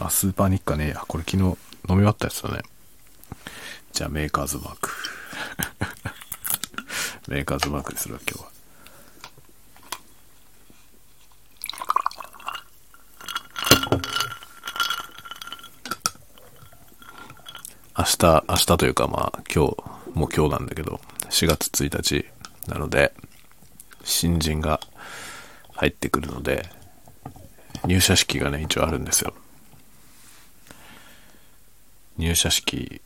あ、スーパーニッカねえ。これ昨日飲み終わったやつだね。じゃあメーカーズマーク。メーカーズマークにするわ、今日は。明日、明日というかまあ今日、もう今日なんだけど、4月1日なので、新人が入ってくるので、入社式がね、一応あるんですよ。入社式、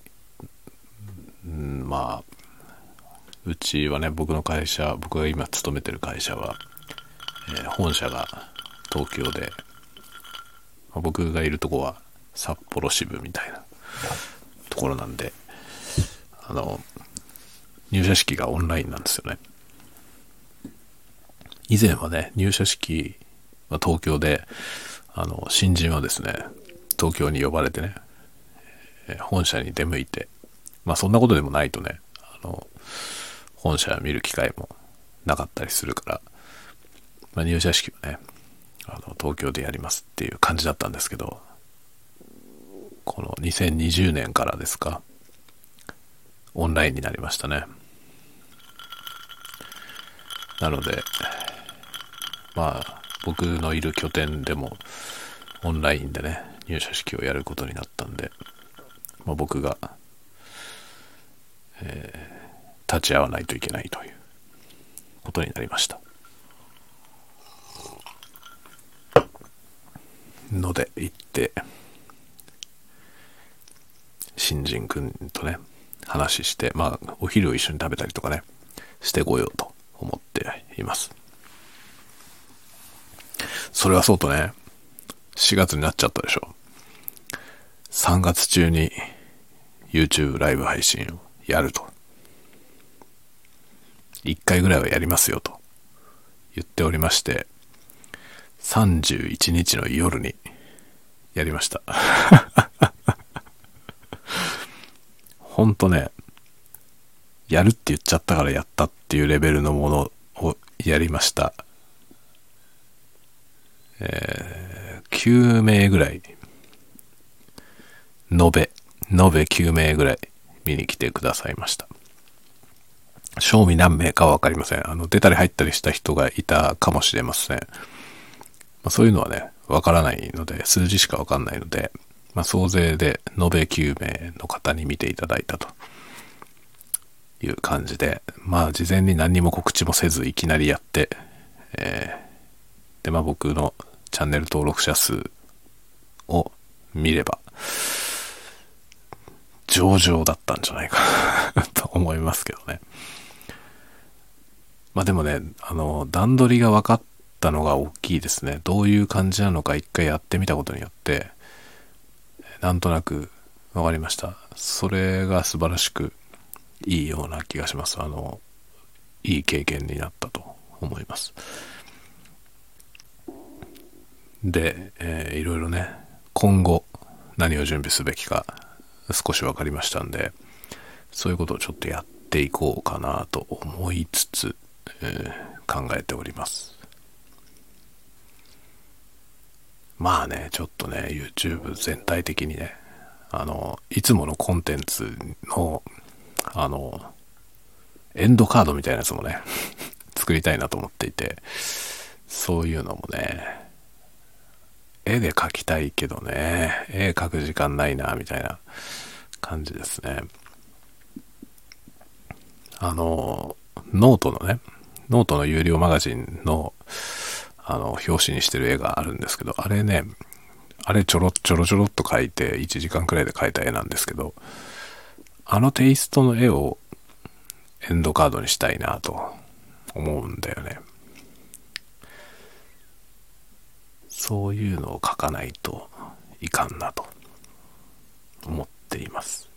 うんまあ、うちはね、僕の会社、僕が今勤めてる会社は、えー本社が東京で、まあ僕がいるとこは札幌支部みたいなところなんで、あの、入社式がオンラインなんですよね。以前はね、入社式は東京で、あの、新人はですね、東京に呼ばれてね、本社に出向いて、まあそんなことでもないとね、あの、本社見る機会もなかったりするから、まあ入社式はね、あの、東京でやりますっていう感じだったんですけど、この2020年からですか、オンラインになりましたね。なので、まあ、僕のいる拠点でもオンラインでね、入社式をやることになったんで、まあ、僕が、えー立ち会わないといけないということになりました。ので、行って、新人くんとね、話して、まあ、お昼を一緒に食べたりとかね、してこようと思っています。それはそうとね、4月になっちゃったでしょ。3月中に YouTube ライブ配信をやると。1回ぐらいはやりますよと言っておりまして、31日の夜にやりました。ほんとね、やるって言っちゃったからやったっていうレベルのものをやりました。えー、9名ぐらい、延べ、延べ9名ぐらい見に来てくださいました。賞味何名かはわかりません。あの、出たり入ったりした人がいたかもしれません。まあ、そういうのはね、わからないので、数字しかわかんないので、まあ、総勢で延べ9名の方に見ていただいたという感じで、まあ、事前に何にも告知もせずいきなりやって、えーで、まあ、僕のチャンネル登録者数を見れば、上々だったんじゃないか と思いますけどね。まあでもね、あの、段取りが分かったのが大きいですね。どういう感じなのか一回やってみたことによって、なんとなく分かりました。それが素晴らしくいいような気がします。あの、いい経験になったと思います。で、えーいろいろね、今後何を準備すべきか少し分かりましたんで、そういうことをちょっとやっていこうかなと思いつつ、えー考えております。まあね、ちょっとね、YouTube 全体的にね、あの、いつものコンテンツの、あの、エンドカードみたいなやつもね、作りたいなと思っていて、そういうのもね、絵で描きたいけどね、絵描く時間ないな、みたいな感じですね。あの、ノートのね、ノートの有料マガジンの、あの、表紙にしてる絵があるんですけど、あれね、あれちょろちょろちょろっと描いて、1時間くらいで描いた絵なんですけど、あのテイストの絵をエンドカードにしたいなと思うんだよね。そういうのを書かないといかんなと思っています。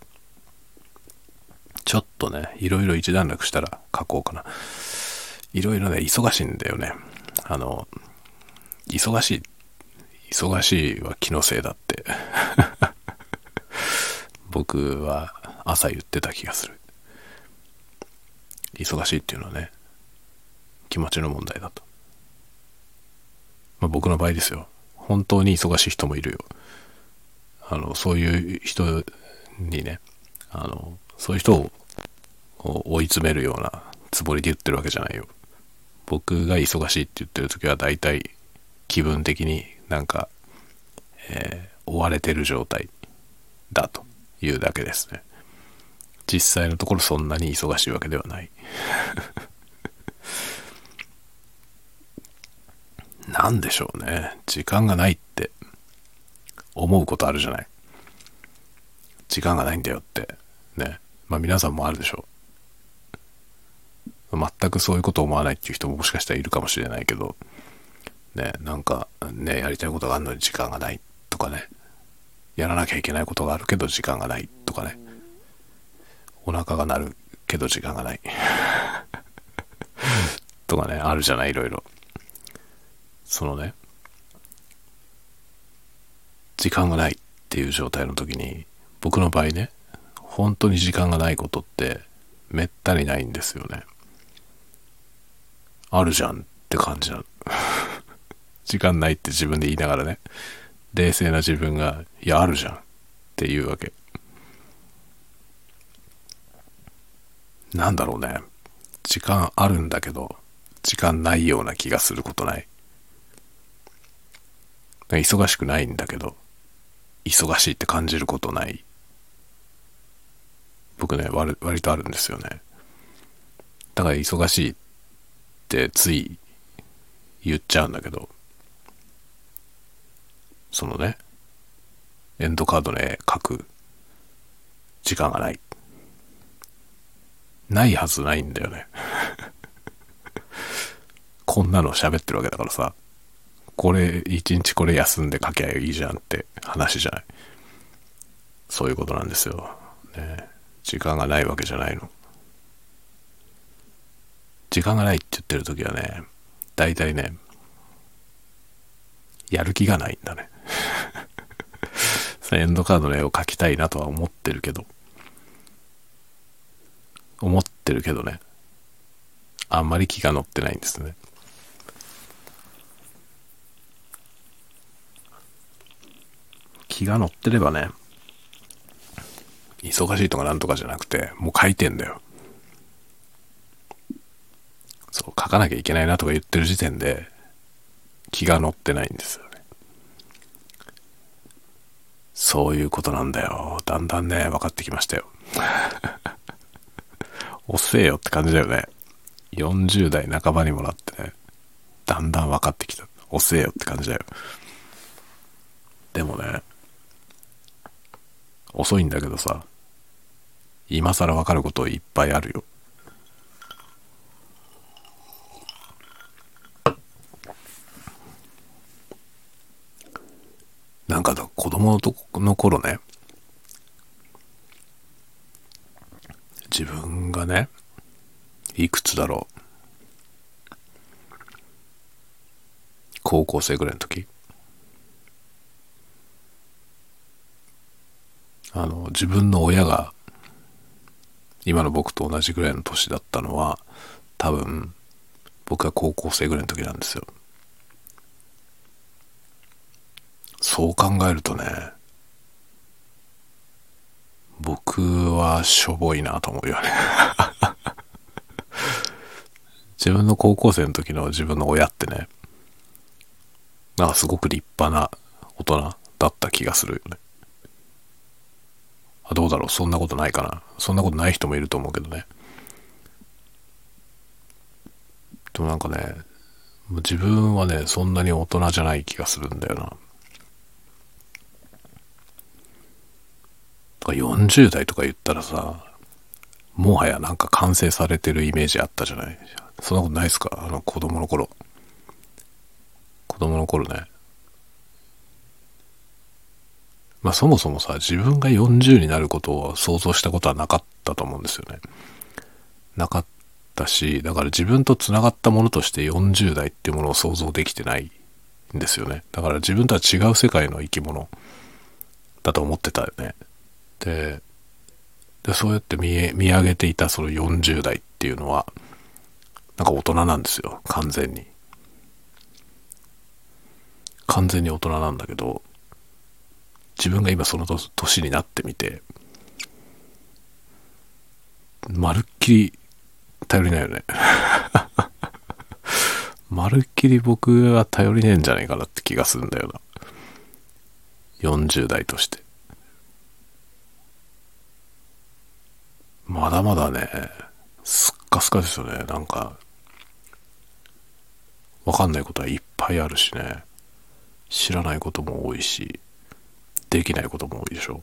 ちょっとね、いろいろ一段落したら書こうかな。いろいろね、忙しいんだよね。あの、忙しい。忙しいは気のせいだって 僕は朝言ってた気がする。忙しいっていうのはね、気持ちの問題だと。まあ、僕の場合ですよ。本当に忙しい人もいるよ。あの、そういう人にね、あの、そういう人を追い詰めるようなつもりで言ってるわけじゃないよ。僕が忙しいって言ってる時は大体気分的になんか、えー、追われてる状態だというだけですね。実際のところそんなに忙しいわけではない。なんでしょうね。時間がないって思うことあるじゃない。時間がないんだよって。ね。まあ皆さんもあるでしょう。全くそういうこと思わないっていう人ももしかしたらいるかもしれないけど、ね、なんかね、やりたいことがあるのに時間がないとかね、やらなきゃいけないことがあるけど時間がないとかね、お腹が鳴るけど時間がない とかね、あるじゃない、いろいろ。そのね、時間がないっていう状態の時に、僕の場合ね、本当に時間がないことってめったにないんですよね。あるじゃんって感じなの。時間ないって自分で言いながらね、冷静な自分が、いや、あるじゃんっていうわけ。なんだろうね。時間あるんだけど、時間ないような気がすることない。忙しくないんだけど、忙しいって感じることない。僕ね、割割とあるんですよね。だから忙しいってつい言っちゃうんだけど、そのね、エンドカードの絵描く時間がない。ないはずないんだよね。こんなの喋ってるわけだからさ。これ、一日これ休んで書きゃいいじゃんって話じゃない？そういうことなんですよ。ね。時間がないわけじゃないの。時間がないって言ってる時はね、大体ね、やる気がないんだね。エンドカードの絵を描きたいなとは思ってるけど、思ってるけどね、あんまり気が乗ってないんですね。気が乗ってればね、忙しいとかなんとかじゃなくて、もう書いてんだよ。そう、書かなきゃいけないなとか言ってる時点で、気が乗ってないんですよね。そういうことなんだよ。だんだんね、分かってきましたよ。遅えよって感じだよね。40代半ばにもなってね、だんだん分かってきた。遅えよって感じだよ。でもね、遅いんだけどさ、今更わかることいっぱいあるよ。なんかだ、子供の頃ね、自分がね、いくつだろう。高校生ぐらいの時あの、自分の親が、今の僕と同じぐらいの年だったのは、多分、僕が高校生ぐらいの時なんですよ。そう考えるとね、僕はしょぼいなと思うよね 自分の高校生の時の自分の親ってね、なんかすごく立派な大人だった気がするよね。あどうだろうそんなことないかなそんなことない人もいると思うけどね。でもなんかね、自分はね、そんなに大人じゃない気がするんだよな。とか40代とか言ったらさ、もはやなんか完成されてるイメージあったじゃない？そんなことないですか？あの子供の頃。子供の頃ね、まあそもそもさ、自分が40になることを想像したことはなかったと思うんですよね。なかったし、だから自分と繋がったものとして40代っていうものを想像できてないんですよね。だから自分とは違う世界の生き物だと思ってたよね。で、でそうやって見え見上げていたその40代っていうのは、なんか大人なんですよ、完全に。完全に大人なんだけど、自分が今その年になってみて、まるっきり頼りないよね。まるっきり僕は頼りねえんじゃないかなって気がするんだよな。40代として。まだまだね、すっかすかですよね。なんか、わかんないことはいっぱいあるしね。知らないことも多いし、できないことも多いでしょ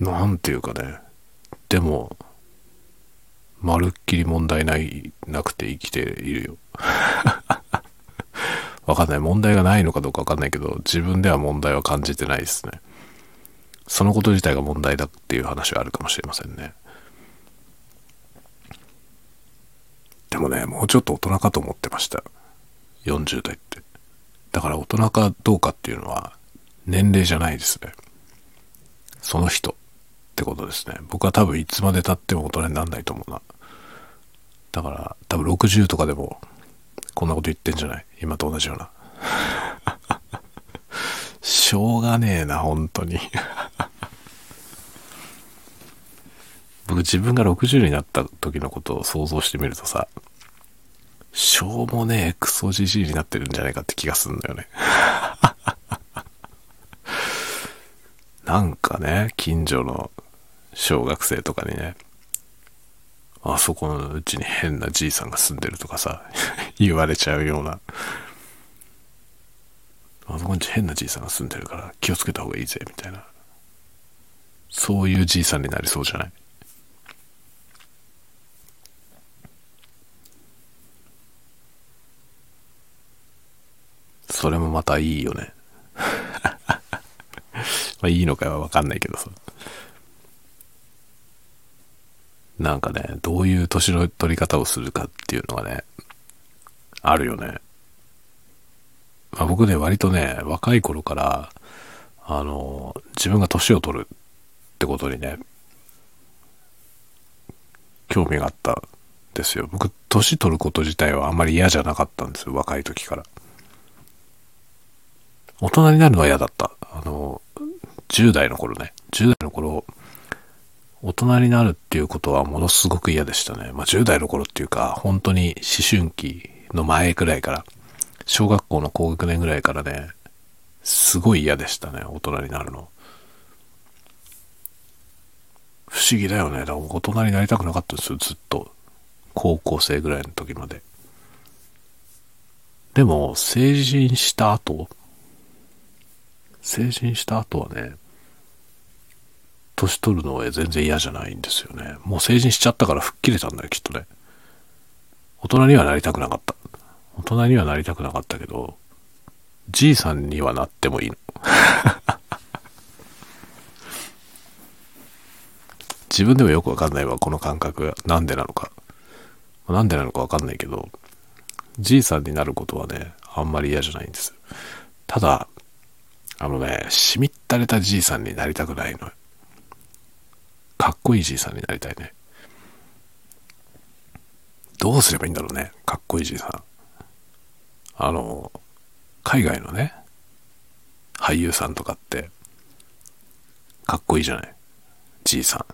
う。なんていうかね。でも、まるっきり問題ない、なくて生きているよ。わかんない。問題がないのかどうかわかんないけど、自分では問題は感じてないですね。そのこと自体が問題だっていう話はあるかもしれませんね。でもね、もうちょっと大人かと思ってました。40代って。だから大人かどうかっていうのは年齢じゃないですね。その人ってことですね。僕は多分いつまで経っても大人にならないと思うな。だから多分60とかでもこんなこと言ってんじゃない今と同じような。しょうがねえな、本当に 僕自分が60になった時のことを想像してみるとさ、しょうもねえクソじじいになってるんじゃないかって気がすんだよね。なんかね、近所の小学生とかにね、あそこのうちに変なじいさんが住んでるとかさ、言われちゃうような、あそこに変なじいさんが住んでるから気をつけた方がいいぜ、みたいな。そういうじいさんになりそうじゃない？それもまたいいよね。まあいいのかはわかんないけどさ。なんかね、どういう年の取り方をするかっていうのがね、あるよね。まあ、僕ね、割とね、若い頃から、あの、自分が年を取るってことにね、興味があったんですよ。僕、年取ること自体はあんまり嫌じゃなかったんですよ、若い時から。大人になるのは嫌だった。あの、10代の頃ね。10代の頃、大人になるっていうことはものすごく嫌でしたね。まあ、10代の頃っていうか、本当に思春期の前くらいから、小学校の高学年ぐらいからね、すごい嫌でしたね、大人になるの。不思議だよね。だから大人になりたくなかったんですよ、ずっと。高校生ぐらいの時まで。でも、成人した後、成人した後はね、年取るのは全然嫌じゃないんですよね。もう成人しちゃったから吹っ切れたんだよ、きっとね。大人にはなりたくなかった。大人にはなりたくなかったけど、じいさんにはなってもいいの。自分でもよくわかんないわ、この感覚が。なんでなのか。なんでなのかわかんないけど、じいさんになることはね、あんまり嫌じゃないんです。ただ、あのね、しみったれたじいさんになりたくないの。かっこいいじいさんになりたいね。どうすればいいんだろうね。かっこいいじいさん。あの、海外のね、俳優さんとかって、かっこいいじゃない。じいさん。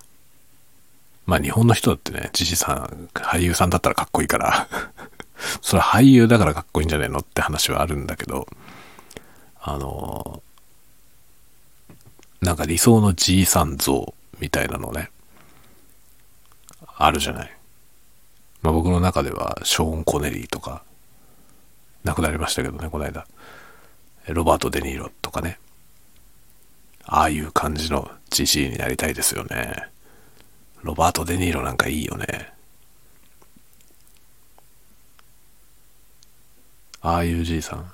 まあ日本の人だってね、じいさん、俳優さんだったらかっこいいから それは俳優だからかっこいいんじゃないのって話はあるんだけど、あの、なんか理想のじいさん像みたいなのね、あるじゃない。まあ僕の中ではショーン・コネリーとか、亡くなりましたけどね、この間。ロバート・デ・ニーロとかね。ああいう感じのじじいになりたいですよね。ロバート・デ・ニーロなんかいいよね。ああいうじいさん。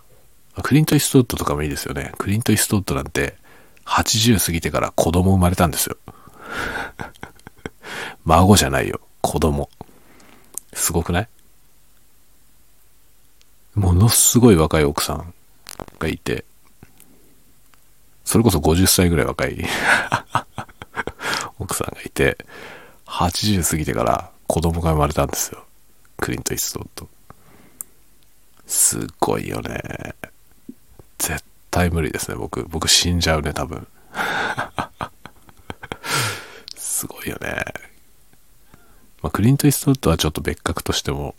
クリント・イストウッドとかもいいですよね。クリント・イストウッドなんて80過ぎてから子供生まれたんですよ。孫じゃないよ。子供。すごくない？ものすごい若い奥さんがいて、それこそ50歳ぐらい若い 奥さんがいて、80過ぎてから子供が生まれたんですよ。クリント・イーストウッド。すごいよね。絶対無理ですね、僕。僕死んじゃうね、多分。すごいよね。まあ、クリント・イーストウッドはちょっと別格としても、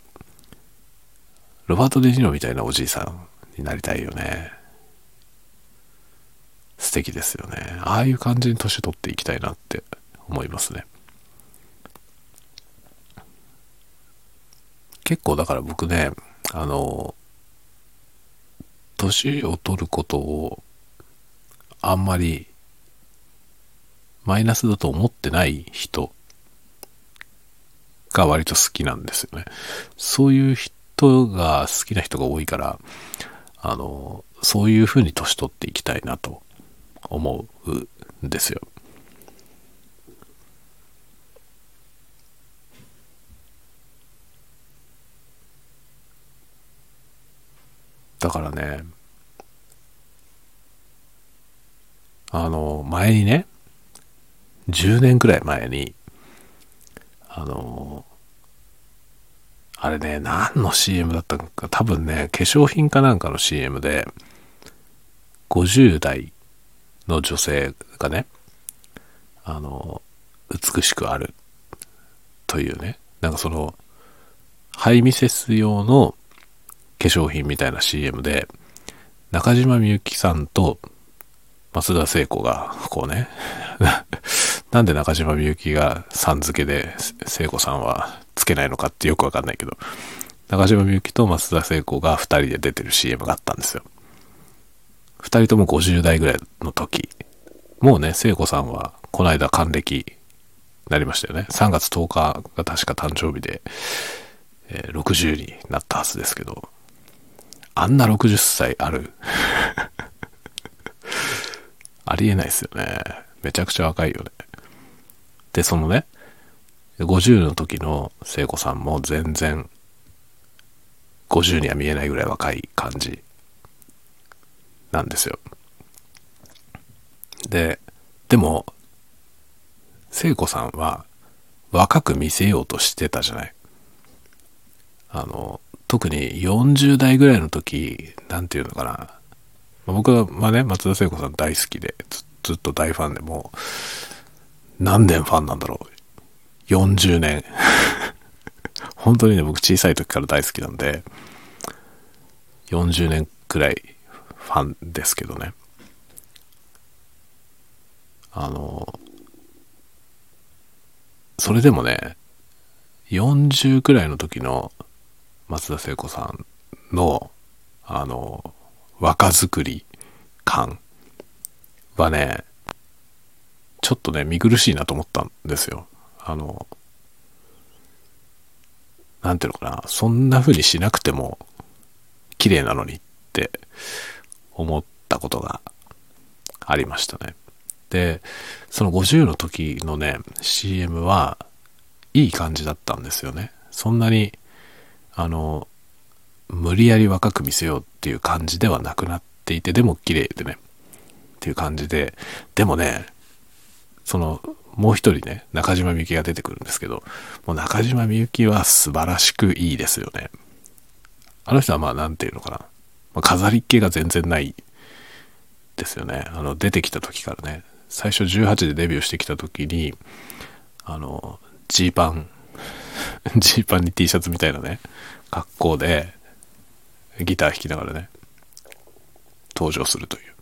ロバート・デ・ニノみたいなおじいさんになりたいよね。素敵ですよね。ああいう感じに年取っていきたいなって思いますね。結構だから僕ね、あの、年を取ることをあんまりマイナスだと思ってない人が割と好きなんですよね。そういう人が好きな人が多いから、あの、そういうふうに年取っていきたいなと思うんですよ。だからね、あの、前にね、10年くらい前に、あの、あれね、何の CM だったのか、多分ね、化粧品かなんかの CM で、50代の女性がね、あの、美しくあるというね、なんかその、ハイミセス用の化粧品みたいな CM で、中島みゆきさんと増田聖子が、こうね、なんで中島みゆきがさん付けで聖子さんはつけないのかってよくわかんないけど、中島みゆきと増田聖子が2人で出てる CM があったんですよ。2人とも50代ぐらいの時。もうね、聖子さんはこの間還暦なりましたよね。3月10日が確か誕生日で、えー、60になったはずですけど、あんな60歳ある ありえないですよね。めちゃくちゃ若いよね。で、そのね、50の時の聖子さんも全然50には見えないぐらい若い感じなんですよ。で、でも、聖子さんは若く見せようとしてたじゃない。あの、特に40代ぐらいの時、なんていうのかな。僕はね、松田聖子さん大好きでず、ずっと大ファンでも何年ファンなんだろう。40年。本当にね、僕小さい時から大好きなんで、40年くらいファンですけどね。あの、それでもね、40くらいの時の松田聖子さんの、あの、若作り感はね、ちょっとね、見苦しいなと思ったんですよ。あの、なんていうのかな、そんな風にしなくても綺麗なのにって思ったことがありましたね。で、その50の時のね、CM はいい感じだったんですよね。そんなにあの、無理やり若く見せようっていう感じではなくなっていて、でも綺麗でね、っていう感じで、でもね、その、もう一人ね、中島みゆきが出てくるんですけど、もう中島みゆきは素晴らしくいいですよね。あの人はまあ、なんていうのかな。まあ、飾りっ気が全然ないですよね。あの、出てきた時からね、最初18でデビューしてきた時に、あの、ジーパン ジーパンに T シャツみたいなね、格好で、ギター弾きながらね、登場するという。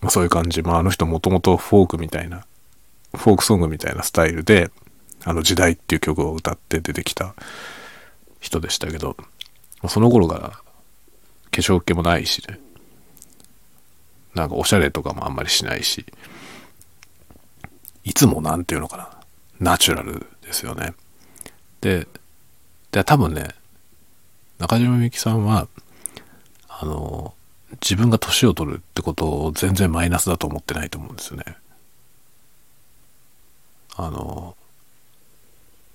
まあ、そういう感じ。まあ、あの人もともとフォークみたいな、フォークソングみたいなスタイルで、あの時代っていう曲を歌って出てきた人でしたけど、その頃から化粧気もないしね、なんかおしゃれとかもあんまりしないし、いつもなんていうのかな、ナチュラルですよね。で、で多分ね、中島みゆきさんは、あの、自分が年を取るってことを全然マイナスだと思ってないと思うんですよね。あの、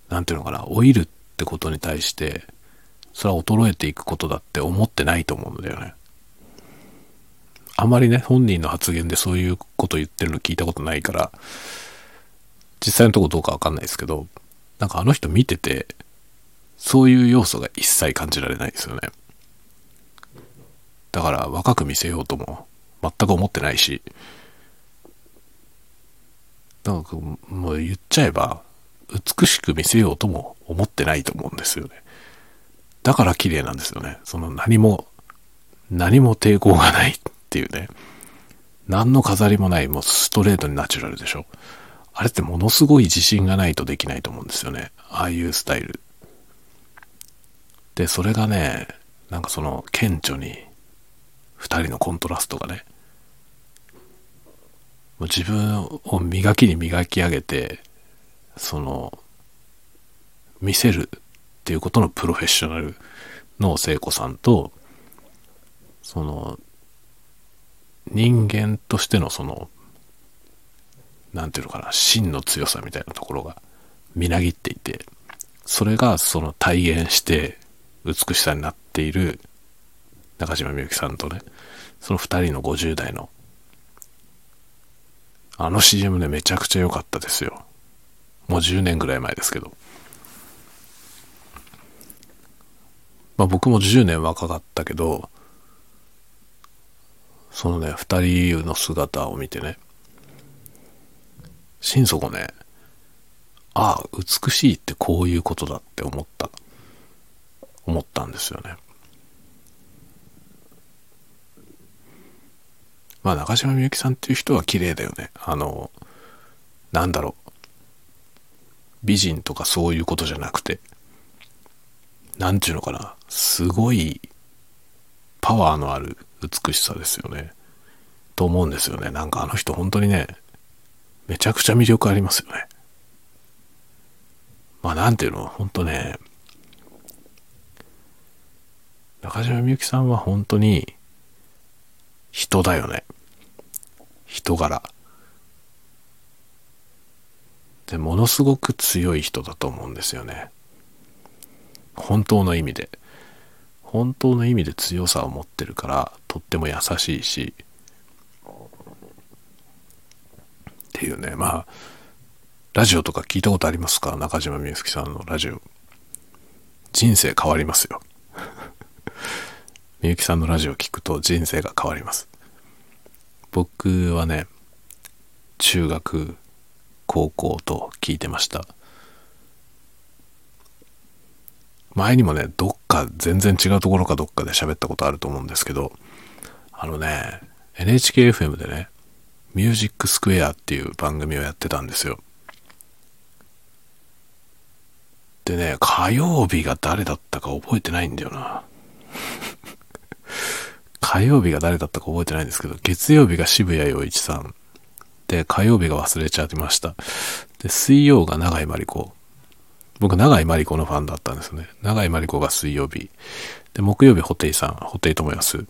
なんていうのかな、老いるってことに対して、それは衰えていくことだって思ってないと思うんだよね。あまりね、本人の発言でそういうこと言ってるの聞いたことないから、実際のとこどうかわかんないですけど、なんかあの人見てて、そういう要素が一切感じられないですよね。だから若く見せようとも全く思ってないし、なんかもう言っちゃえば、美しく見せようとも思ってないと思うんですよね。だから綺麗なんですよね。その何も、何も抵抗がないっていうね。何の飾りもない、もうストレートにナチュラルでしょ。あれってものすごい自信がないとできないと思うんですよね。ああいうスタイル。で、それがね、なんかその顕著に二人のコントラストがね、もう自分を磨きに磨き上げて、その、見せるっていうことのプロフェッショナルの聖子さんと、その、人間としてのその、なんていうのかな、真の強さみたいなところがみなぎっていて、それがその体現して美しさになっている中島みゆきさんとね、その二人の50代の、あの CM ね、めちゃくちゃ良かったですよ。もう10年ぐらい前ですけど。まあ僕も10年若かったけど、そのね、二人の姿を見てね、心底ね、ああ、美しいってこういうことだって思った、思ったんですよね。まあ中島みゆきさんっていう人は綺麗だよね。あの、なんだろう。美人とかそういうことじゃなくて、なんていうのかな。すごいパワーのある美しさですよね。と思うんですよね。なんかあの人本当にね、めちゃくちゃ魅力ありますよね。まあなんていうの、本当ね、中島みゆきさんは本当に人だよね。人柄。で、ものすごく強い人だと思うんですよね。本当の意味で。本当の意味で強さを持ってるから、とっても優しいし、っていうね、まあ、ラジオとか聞いたことありますか？中島みゆきさんのラジオ。人生変わりますよ。みゆきさんのラジオ聞くと人生が変わります。僕はね、中学、高校と聞いてました。前にもね、どっか全然違うところかどっかで喋ったことあると思うんですけど、あのね、NHKFM でね、ミュージックスクエアっていう番組をやってたんですよ。でね、火曜日が誰だったか覚えてないんだよな。火曜日が誰だったか覚えてないんですけど、月曜日が渋谷陽一さん。で、火曜日が忘れちゃいました。で、水曜が長井真理子。僕、長井真理子のファンだったんですね。長井真理子が水曜日。で、木曜日、ホテイさん、ホテイ智康。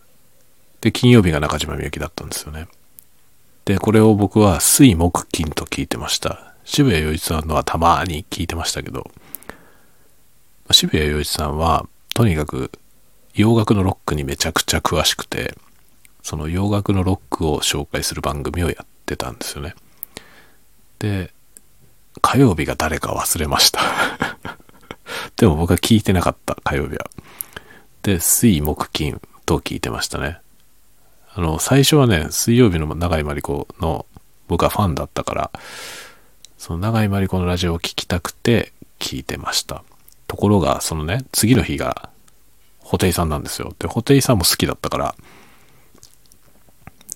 で、金曜日が中島みゆきだったんですよね。で、これを僕は水木金と聞いてました。渋谷陽一さんのはたまに聞いてましたけど、渋谷陽一さんは、とにかく洋楽のロックにめちゃくちゃ詳しくて、その洋楽のロックを紹介する番組をやってたんですよね。で、火曜日が誰か忘れました でも僕は聞いてなかった、火曜日は。で、水、木、金と聞いてましたね。あの、最初はね、水曜日の長井真理子の僕はファンだったから、その長井真理子のラジオを聴きたくて聞いてました。ところが、そのね、次の日が、ホテイさんなんですよ。で、ホテイさんも好きだったから、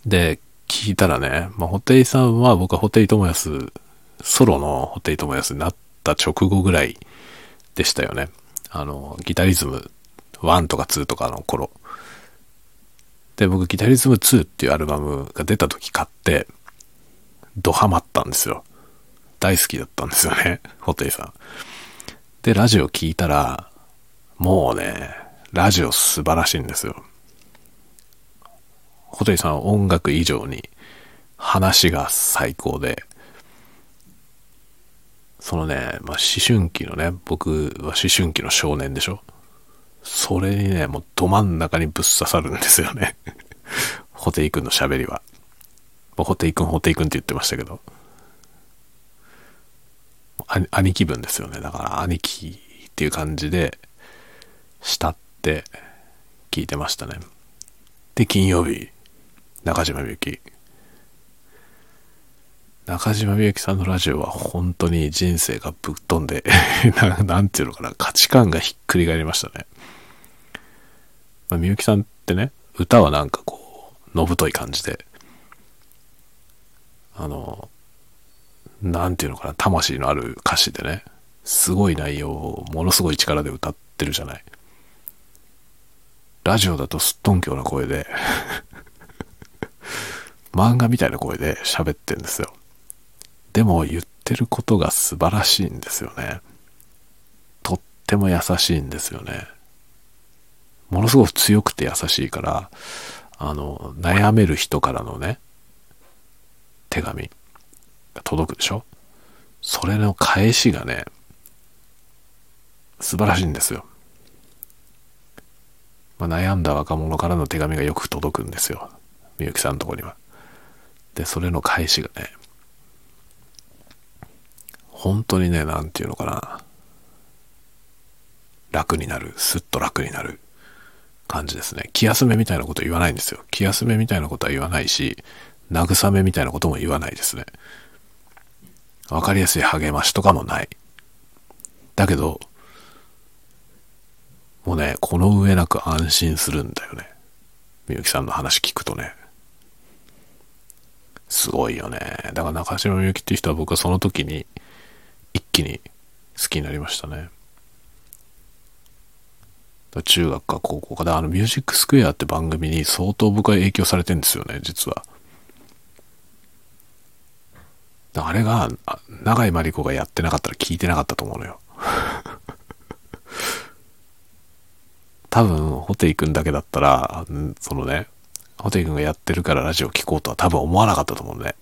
で、聞いたらね、まあ、ホテイさんは僕はホテイトモヤス、ソロのホテイトモヤスになった直後ぐらいでしたよね。あの、ギタリズム1とか2とかの頃。で、僕ギタリズム2っていうアルバムが出た時買って、ドハマったんですよ。大好きだったんですよね、ホテイさん。で、ラジオ聞いたら、もうね、ラジオ素晴らしいんですよ。ホテイさんは音楽以上に話が最高で、そのね、まあ、思春期のね、僕は思春期の少年でしょそれにね、もうど真ん中にぶっ刺さるんですよね。ホテイ君の喋りは。ホテイ君、ホテイ君って言ってましたけど。兄貴分ですよね。だから兄貴っていう感じで、慕って聞いてましたね。で、金曜日、中島みゆき。中島みゆきさんのラジオは本当に人生がぶっ飛んで な、なんていうのかな、価値観がひっくり返りましたね。まあ、みゆきさんってね、歌はなんかこう、のぶとい感じで、あの、なんていうのかな、魂のある歌詞でね、すごい内容をものすごい力で歌ってるじゃない。ラジオだとすっとんきょうな声で 漫画みたいな声で喋ってんですよ。でも言ってることが素晴らしいんですよね。とっても優しいんですよね。ものすごく強くて優しいから、あの、悩める人からのね、手紙が届くでしょ？それの返しがね、素晴らしいんですよ。まあ、悩んだ若者からの手紙がよく届くんですよ。みゆきさんのとこには。で、それの返しがね、本当にね、なんていうのかな。楽になる。すっと楽になる感じですね。気休めみたいなこと言わないんですよ。気休めみたいなことは言わないし、慰めみたいなことも言わないですね。わかりやすい励ましとかもない。だけど、もうね、この上なく安心するんだよね。みゆきさんの話聞くとね。すごいよね。だから中島みゆきっていう人は僕はその時に一気に好きになりましたね。中学か高校かで、あの、ミュージックスクエアって番組に相当僕は影響されてんですよね、実は。あれが、永井真理子がやってなかったら聞いてなかったと思うのよ。多分、ホテイ君だけだったら、そのね、ホテイ君がやってるからラジオ聴こうとは多分思わなかったと思うね。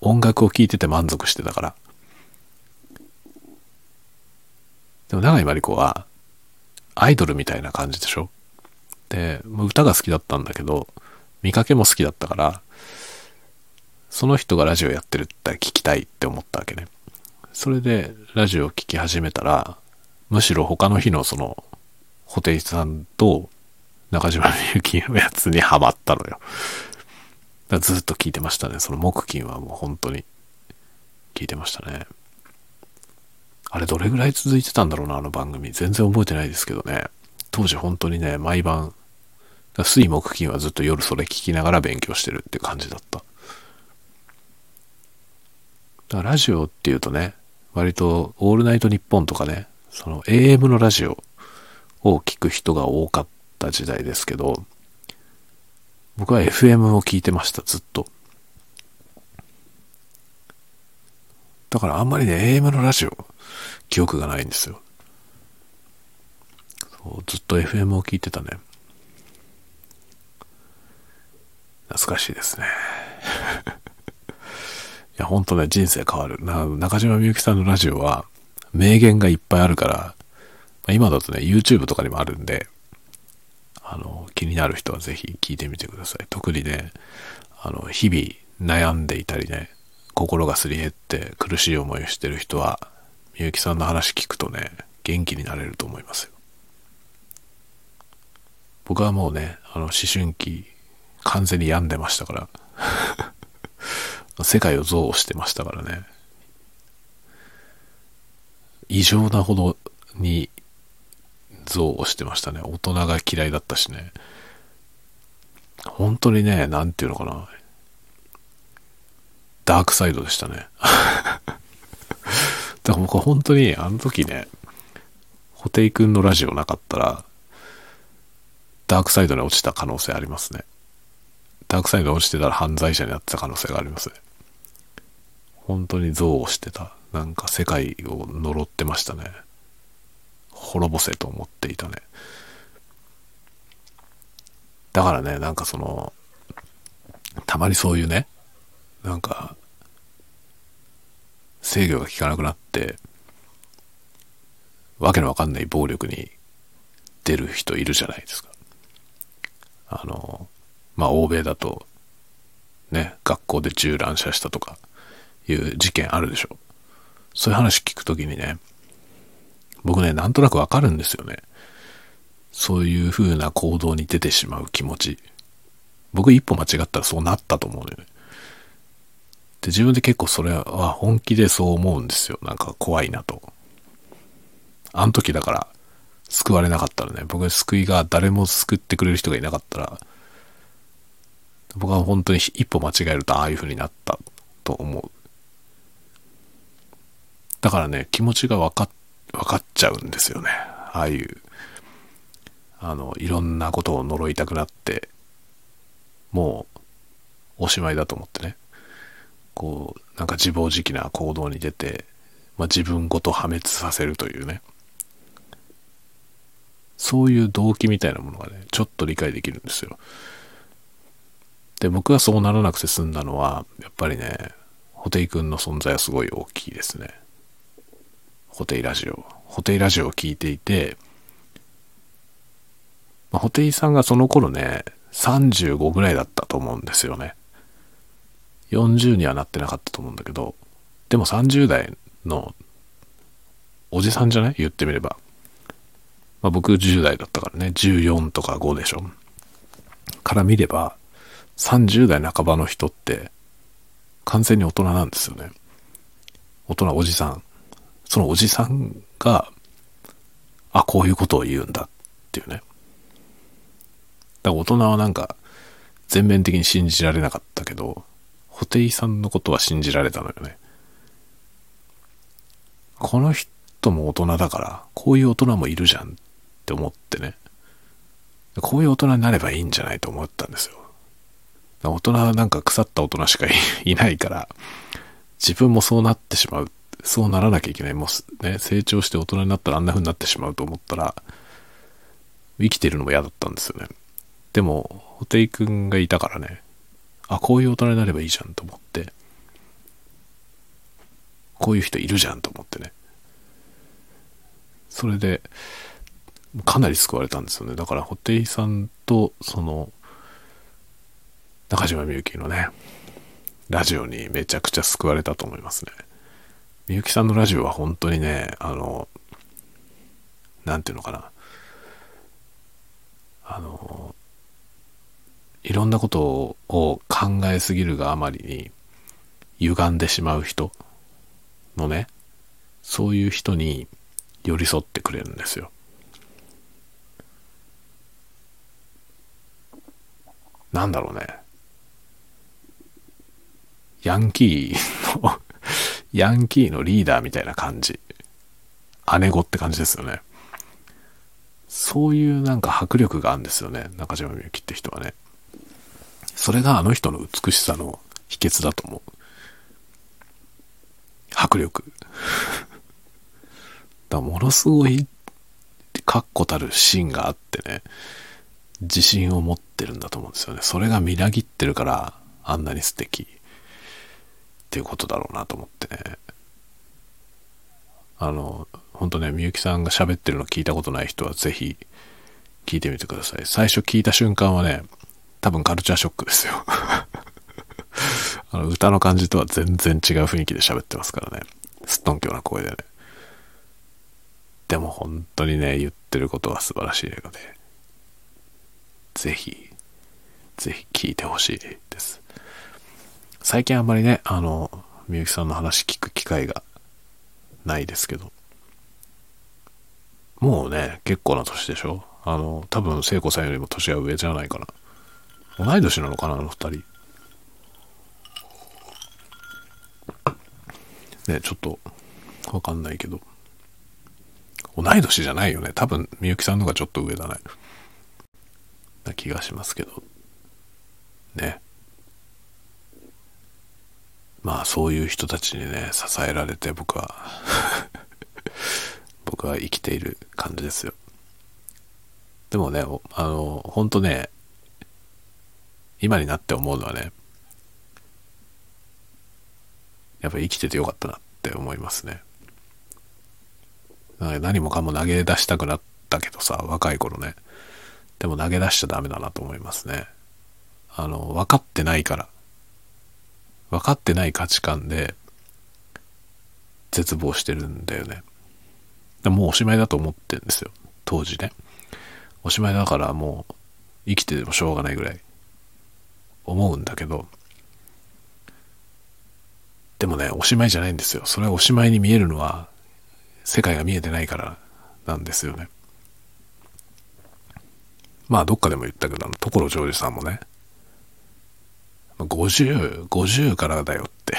音楽を聴いてて満足してたから。でも、永井真理子は、アイドルみたいな感じでしょ？で、歌が好きだったんだけど、見かけも好きだったから、その人がラジオやってるって聞きたいって思ったわけね。それでラジオを聴き始めたら、むしろ他の日のその、ホテイさんと中島みゆきのやつにハマったのよ。だずっと聞いてましたね。その木金はもう本当に聞いてましたね。あれどれぐらい続いてたんだろうな、あの番組。全然覚えてないですけどね。当時本当にね、毎晩、水木金はずっと夜それ聞きながら勉強してるって感じだった。だからラジオっていうとね、割とオールナイトニッポンとかね、その AM のラジオを聞く人が多かった時代ですけど、僕は FM を聞いてました、ずっと。だからあんまりね、AM のラジオ、記憶がないんですよ。ずっと FM を聞いてたね。懐かしいですね。いや、ほんとね、人生変わる。な、中島みゆきさんのラジオは、名言がいっぱいあるから、ま、今だとね、YouTube とかにもあるんで、あの、気になる人はぜひ聞いてみてください。特にね、あの、日々悩んでいたりね、心がすり減って苦しい思いをしてる人は、みゆきさんの話聞くとね、元気になれると思いますよ。僕はもうね、あの、思春期、完全に病んでましたから 世界を憎悪してましたからね。異常なほどに憎悪してましたね。大人が嫌いだったしね。本当にね、なんていうのかな。ダークサイドでしたね。だから僕は本当にあの時ね、ホテイ君のラジオなかったら、ダークサイドに落ちた可能性ありますね。ダークサイドに落ちてたら犯罪者になってた可能性がありますね。本当に憎悪してた。なんか世界を呪ってましたね。滅ぼせと思っていたね。だからね、なんかその、たまにそういうね、なんか、制御が効かなくなって、わけのわかんない暴力に出る人いるじゃないですか。あの、まあ、欧米だと、ね、学校で銃乱射したとかいう事件あるでしょ。そういう話聞くときにね、僕ね、なんとなくわかるんですよね。そういう風な行動に出てしまう気持ち。僕一歩間違ったらそうなったと思うのよね。で、自分で結構それは本気でそう思うんですよ。なんか怖いなと。あの時だから、救われなかったらね、僕救いが誰も救ってくれる人がいなかったら、僕は本当に一歩間違えるとああいう風になったと思う。だからね、気持ちが分か、分かっちゃうんですよね。ああいう、あの、いろんなことを呪いたくなって、もう、おしまいだと思ってね。こう、なんか自暴自棄な行動に出て、まあ、自分ごと破滅させるというね。そういう動機みたいなものがね、ちょっと理解できるんですよ。で、僕がそうならなくて済んだのは、やっぱりね、ホテイ君の存在はすごい大きいですね。ホテイラジオ。ホテイラジオを聞いていて、まあ、ホテイさんがその頃ね、35ぐらいだったと思うんですよね。40にはなってなかったと思うんだけど、でも30代のおじさんじゃない？言ってみれば。まあ、僕10代だったからね、14とか5でしょ。から見れば、30代半ばの人って完全に大人なんですよね。大人、おじさん。そのおじさんが、あ、こういうことを言うんだっていうね。だから大人はなんか全面的に信じられなかったけど、ホテイさんのことは信じられたのよね。この人も大人だから、こういう大人もいるじゃんって思ってね。こういう大人になればいいんじゃないと思ったんですよ。大人はなんか腐った大人しか いないから、自分もそうなってしまう。そうならなきゃいけない。もうね、成長して大人になったらあんな風になってしまうと思ったら、生きてるのも嫌だったんですよね。でも、ホテイ君がいたからね、あ、こういう大人になればいいじゃんと思って、こういう人いるじゃんと思ってね。それで、かなり救われたんですよね。だから、ホテイさんと、その、中島みゆきのね、ラジオにめちゃくちゃ救われたと思いますね。みゆきさんのラジオは本当にね、あの、なんていうのかな。あの、いろんなことを考えすぎるがあまりに歪んでしまう人のね、そういう人に寄り添ってくれるんですよ。なんだろうね。ヤンキーの ヤンキーのリーダーみたいな感じ。姉子って感じですよね。そういうなんか迫力があるんですよね。中島みゆきって人はね。それがあの人の美しさの秘訣だと思う。迫力。だものすごい確固たる芯があってね、自信を持ってるんだと思うんですよね。それがみなぎってるから、あんなに素敵っていうことだろうなと思ってね。あの、ほんとね、みゆきさんが喋ってるの聞いたことない人はぜひ聞いてみてください。最初聞いた瞬間はね、多分カルチャーショックですよ。あの歌の感じとは全然違う雰囲気で喋ってますからね。すっとんきょうな声でね。でも本当にね、言ってることは素晴らしい映画で、ぜひ、ぜひ聞いてほしいです。最近あんまりね、あの、みゆきさんの話聞く機会がないですけど、もうね、結構な年でしょ？あの、多分聖子さんよりも年は上じゃないかな。同い年なのかな、あの二人。ね、ちょっと、わかんないけど。同い年じゃないよね。多分、みゆきさんのがちょっと上だね。な気がしますけど。ね。まあ、そういう人たちにね、支えられて僕は 僕は生きている感じですよ。でもね、あの、ほんとね、今になって思うのはね、やっぱ生きててよかったなって思いますね。何もかも投げ出したくなったけどさ、若い頃ね。でも投げ出しちゃダメだなと思いますね。あの、分かってないから。分かってない価値観で絶望してるんだよね。でもうおしまいだと思ってるんですよ。当時ね。おしまいだからもう生きててもしょうがないぐらい思うんだけど、でもね、おしまいじゃないんですよ。それはおしまいに見えるのは世界が見えてないからなんですよね。まあどっかでも言ったけど、所ジョージさんもね、50、50からだよって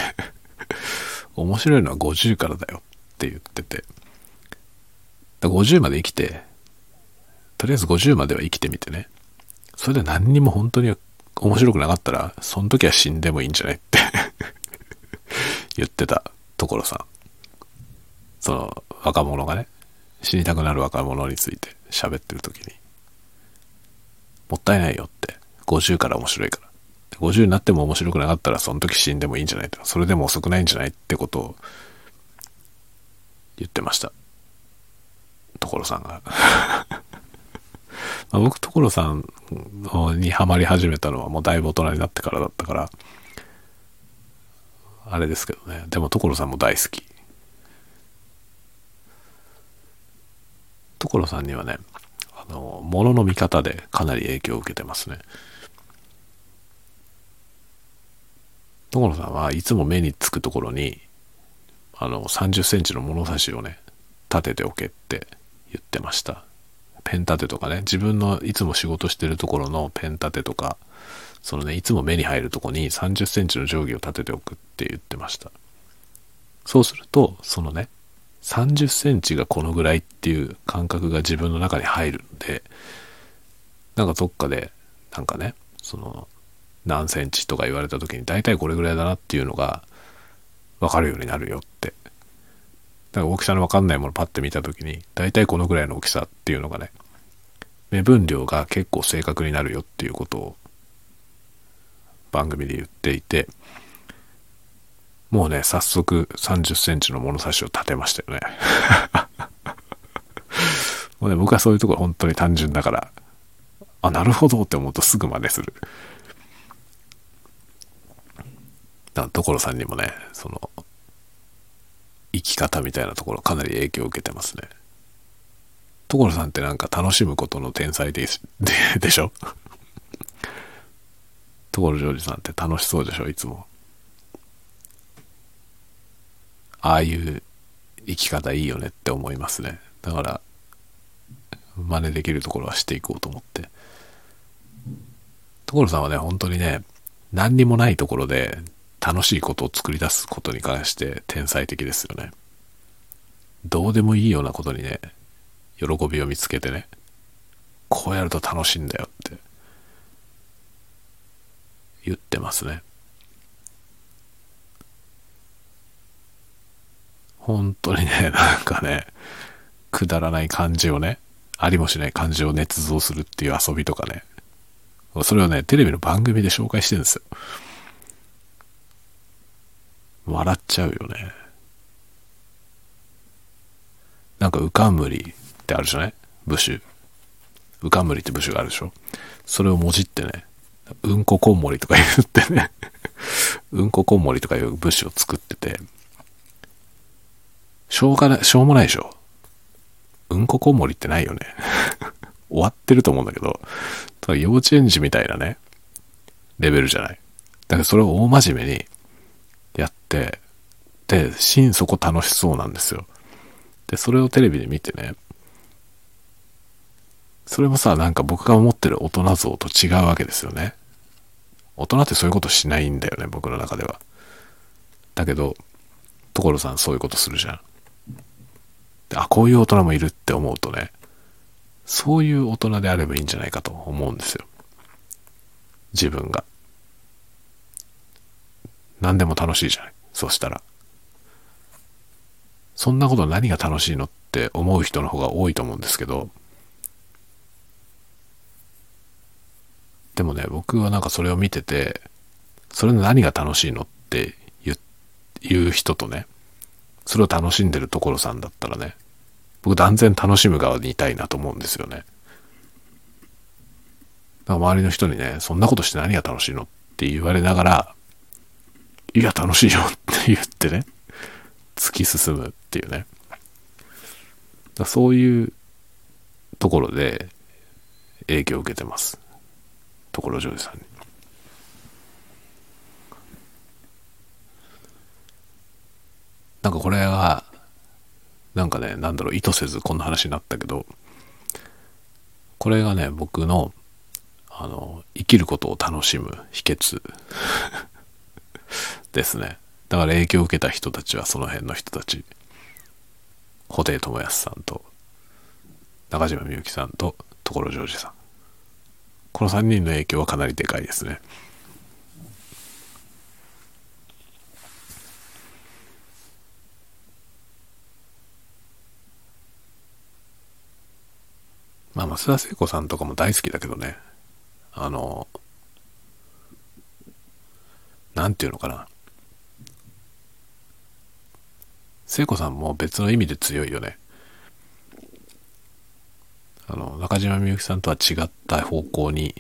面白いのは50からだよって言ってて、50まで生きて、とりあえず50までは生きてみてね。それで何にも本当に面白くなかったら、その時は死んでもいいんじゃないって 言ってた所さん。その若者がね、死にたくなる若者について喋ってる時に、もったいないよって、50から面白いから。50になっても面白くなかったらその時死んでもいいんじゃないと。それでも遅くないんじゃないってことを言ってました。所さんがまあ僕所さんにはまり始めたのはもうだいぶ大人になってからだったからあれですけどね。でも所さんも大好き。所さんにはねあの物の見方でかなり影響を受けてますね。所さんはいつも目につくところにあの30センチの物差しをね立てておけって言ってました。ペン立てとかね自分のいつも仕事してるところのペン立てとかそのねいつも目に入るとこに30センチの定規を立てておくって言ってました。そうするとそのね30センチがこのぐらいっていう感覚が自分の中に入るんでなんかどっかでなんかねその何センチとか言われた時に大体これぐらいだなっていうのが分かるようになるよってだか大きさの分かんないものパッて見た時に大体このぐらいの大きさっていうのがね目分量が結構正確になるよっていうことを番組で言っていてもうね早速30センチの物差しを立てましたよね。もうね僕はそういうところ本当に単純だからあなるほどって思うとすぐ真似する。だ所さんにもねその生き方みたいなところかなり影響を受けてますね。所さんってなんか楽しむことの天才で ででしょ？所ジョージさんって楽しそうでしょ？いつも。ああいう生き方いいよねって思いますね。だから真似できるところはしていこうと思って。所さんはね本当にね何にもないところで楽しいことを作り出すことに関して天才的ですよね。どうでもいいようなことにね、喜びを見つけてね、こうやると楽しいんだよって言ってますね。本当にね、なんかね、くだらない感じをね、ありもしない感じを捏造するっていう遊びとかね、それをね、テレビの番組で紹介してるんですよ。笑っちゃうよね。なんか、うかむりってあるじゃない？ブシュ。うかむりってブシュがあるでしょ？それをもじってね、うんここんもりとか言ってね。うんここんもりとかいうブシュを作ってて、しょうがない、しょうもないでしょ？うんここんもりってないよね。終わってると思うんだけど、ただ幼稚園児みたいなね、レベルじゃない？だからそれを大真面目にやって、で、心底楽しそうなんですよ。で、それをテレビで見てね、それもさ、なんか僕が思ってる大人像と違うわけですよね。大人ってそういうことしないんだよね、僕の中では。だけど、所さんそういうことするじゃん。あ、こういう大人もいるって思うとね、そういう大人であればいいんじゃないかと思うんですよ。自分が。何でも楽しいじゃない。そしたら。そんなこと何が楽しいのって思う人の方が多いと思うんですけど、でもね、僕はなんかそれを見てて、それの何が楽しいのって言いう人とね、それを楽しんでる所さんだったらね、僕断然楽しむ側にいたいなと思うんですよね。だから周りの人にね、そんなことして何が楽しいのって言われながら、いや、楽しいよって言ってね、突き進むっていうね。そういうところで影響を受けてます。所ジョージさんに。なんかこれは、なんかね、なんだろう、意図せずこんな話になったけど、これがね、僕の、あの、生きることを楽しむ秘訣ですね。だから影響を受けた人たちはその辺の人たち。布袋寅泰さんと、中島みゆきさんと所ジョージさん。この3人の影響はかなりでかいですね。まあ、増田聖子さんとかも大好きだけどね。あの、なんていうのかな。聖子さんも別の意味で強いよね。あの、中島みゆきさんとは違った方向に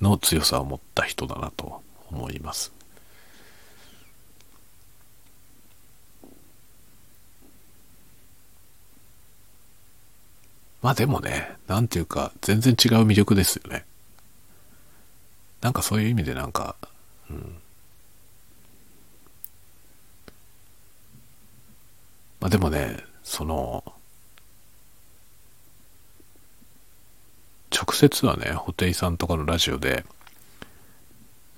の強さを持った人だなと思います。まあでもね、なんていうか、全然違う魅力ですよね。なんかそういう意味でなんか、うん。まあでもね、その、直接はね、布袋さんとかのラジオで、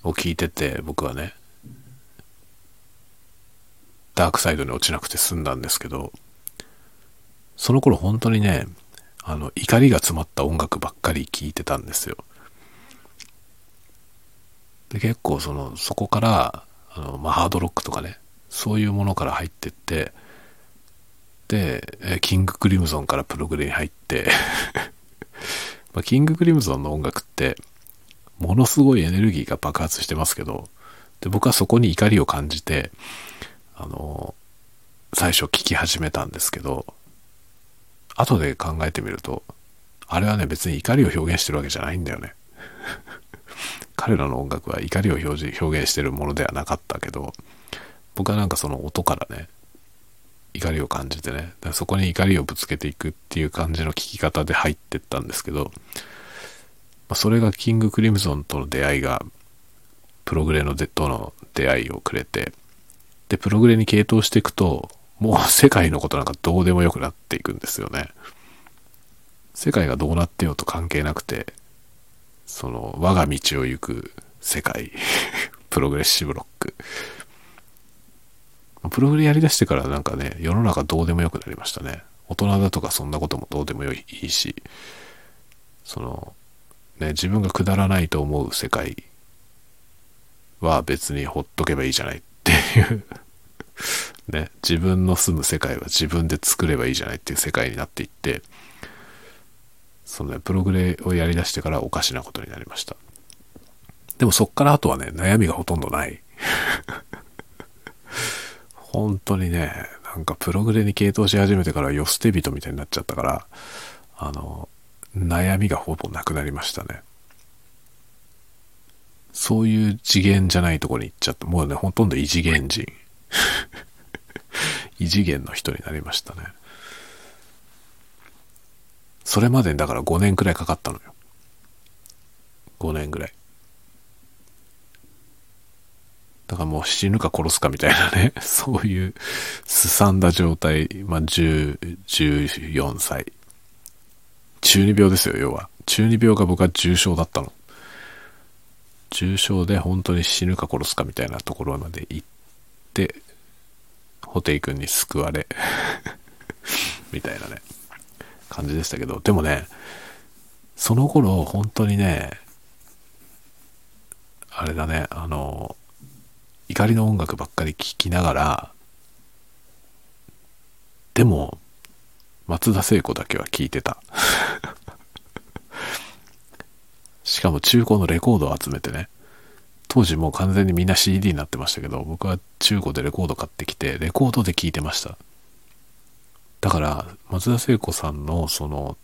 を聞いてて、僕はね、ダークサイドに落ちなくて済んだんですけど、その頃本当にね、あの、怒りが詰まった音楽ばっかり聴いてたんですよ。で、結構その、そこから、あの、まあ、ハードロックとかね、そういうものから入ってって、キングクリムゾンからプログレに入って ま、キングクリムゾンの音楽って、ものすごいエネルギーが爆発してますけど、で、僕はそこに怒りを感じて、あの、最初聴き始めたんですけど、後で考えてみると、あれはね、別に怒りを表現してるわけじゃないんだよね。彼らの音楽は怒りを表示表現してるものではなかったけど、僕はなんかその音からね、怒りを感じてね、そこに怒りをぶつけていくっていう感じの聴き方で入ってったんですけど、まあ、それがキング・クリムゾンとの出会いが、プログレのとの出会いをくれて、で、プログレに傾倒していくと、もう世界のことなんかどうでもよくなっていくんですよね。世界がどうなってようと関係なくて、その我が道を行く世界、プログレッシブロック。プログレやりだしてからなんかね、世の中どうでもよくなりましたね。大人だとかそんなこともどうでもよいいし、その、ね、自分がくだらないと思う世界は別にほっとけばいいじゃないっていう ね、自分の住む世界は自分で作ればいいじゃないっていう世界になっていって、そのね、プログレをやりだしてからおかしなことになりました。でもそっからあとはね、悩みがほとんどない。本当にね、なんかプログレに傾倒し始めてからよ捨て人みたいになっちゃったから、あの、悩みがほぼなくなりましたね。そういう次元じゃないとこに行っちゃって、もうね、ほとんど異次元人。異次元の人になりましたね。それまでにだから5年くらいかかったのよ。5年ぐらい。だからもう死ぬか殺すかみたいなね、そういうすさんだ状態、まあ10、14歳。中二病ですよ、要は。中二病が僕は重症だったの。重症で本当に死ぬか殺すかみたいなところまで行って、ホテイ君に救われ みたいなね、感じでしたけど、でもね、その頃、本当にね、あれだね、あの、怒りの音楽ばっかり聴きながら、でも、松田聖子だけは聴いてた。しかも中古のレコードを集めてね、当時もう完全にみんな CD になってましたけど、僕は中古でレコード買ってきて、レコードで聴いてました。だから、松田聖子さんのその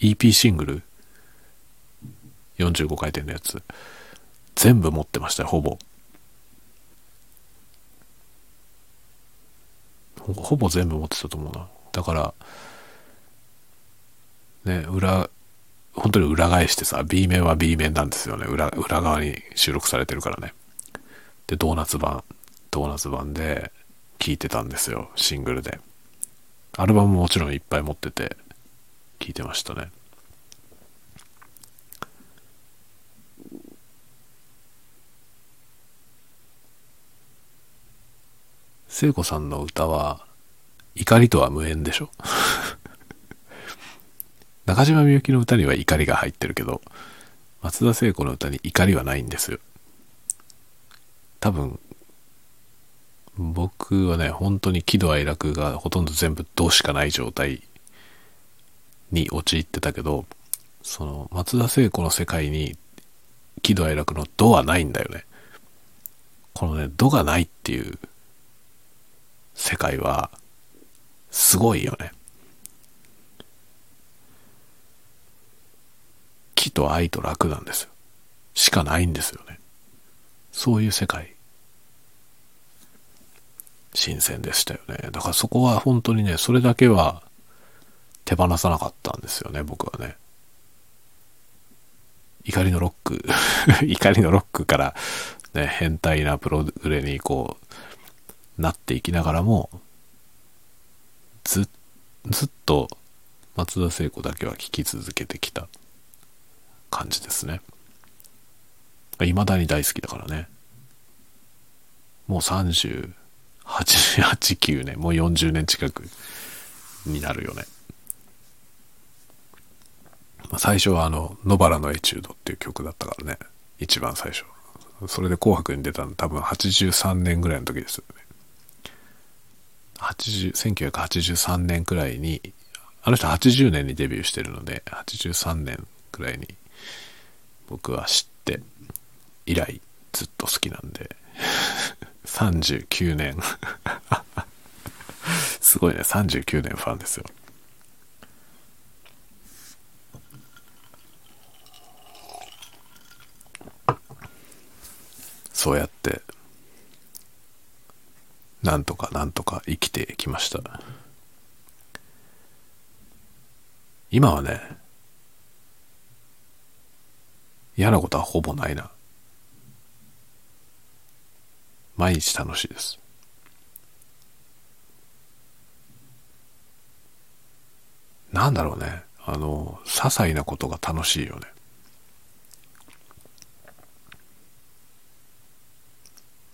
EP シングル、45回転のやつ、全部持ってましたよ、ほぼ。ほぼ全部持ってたと思うな。だから、ね、裏、本当に裏返してさ、B 面は B 面なんですよね。裏、裏側に収録されてるからね。で、ドーナツ版、ドーナツ版で聴いてたんですよ、シングルで。アルバムももちろんいっぱい持ってて、聴いてましたね。聖子さんの歌は、怒りとは無縁でしょ？中島みゆきの歌には怒りが入ってるけど、松田聖子の歌に怒りはないんですよ。多分、僕はね、本当に喜怒哀楽がほとんど全部どうしかない状態に陥ってたけど、その松田聖子の世界に喜怒哀楽の度はないんだよね。このね、度がないっていう世界はすごいよね。喜と愛と楽なんですよ。しかないんですよね。そういう世界。新鮮でしたよね。だからそこは本当にね、それだけは手放さなかったんですよね、僕はね。怒りのロック、怒りのロックからね、変態なプログレにこう、なっていきながらも、ず、ずっと松田聖子だけは聴き続けてきた感じですね。未だに大好きだからね。もう38、8、9年、もう40年近くになるよね。まあ、最初はあの、野原のエチュードっていう曲だったからね。一番最初。それで紅白に出たの多分83年ぐらいの時です。80 1983年くらいに、あの人80年にデビューしてるので、83年くらいに僕は知って、以来ずっと好きなんで、39年 すごいね、39年ファンですよ。そうやって、なんとかなんとか生きてきました。今はね、嫌なことはほぼないな。毎日楽しいです。なんだろうね。あの、些細なことが楽しいよね。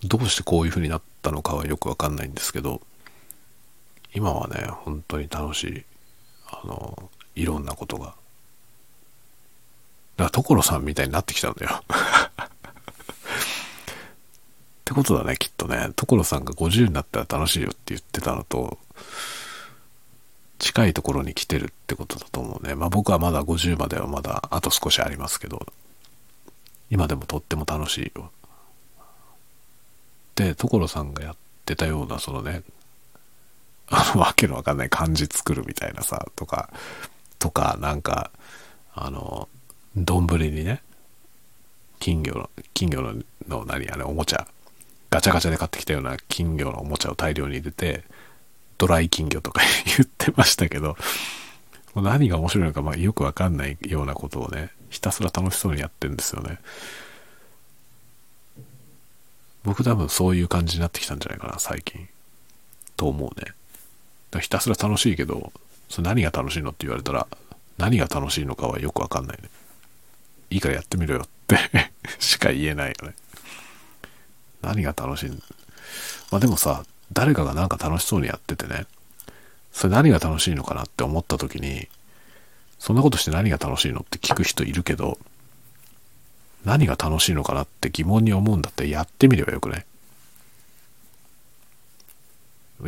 どうしてこういう風になったのかはよくわかんないんですけど、今はね、本当に楽しい。あの、いろんなことが。だから所さんみたいになってきたんだよ。ってことだね、きっとね。所さんが50になったら楽しいよって言ってたのと、近いところに来てるってことだと思うね。まあ僕はまだ50まではまだあと少しありますけど、今でもとっても楽しいよ。で、所さんがやってたような、そのね、あの、わけのわかんない漢字作るみたいなさ、とか、とか、なんか、あの、丼にね、金魚の、金魚のの何あれ、おもちゃ、ガチャガチャで買ってきたような金魚のおもちゃを大量に入れて、ドライ金魚とか 言ってましたけど、何が面白いのか、まあ、よくわかんないようなことをね、ひたすら楽しそうにやってるんですよね。僕多分そういう感じになってきたんじゃないかな、最近。と思うね。だひたすら楽しいけど、それ何が楽しいのって言われたら、何が楽しいのかはよくわかんないね。いいからやってみろよって しか言えないよね。何が楽しいのまあでもさ、誰かがなんか楽しそうにやっててね、それ何が楽しいのかなって思った時に、そんなことして何が楽しいのって聞く人いるけど、何が楽しいのかなって疑問に思うんだってやってみればよくない？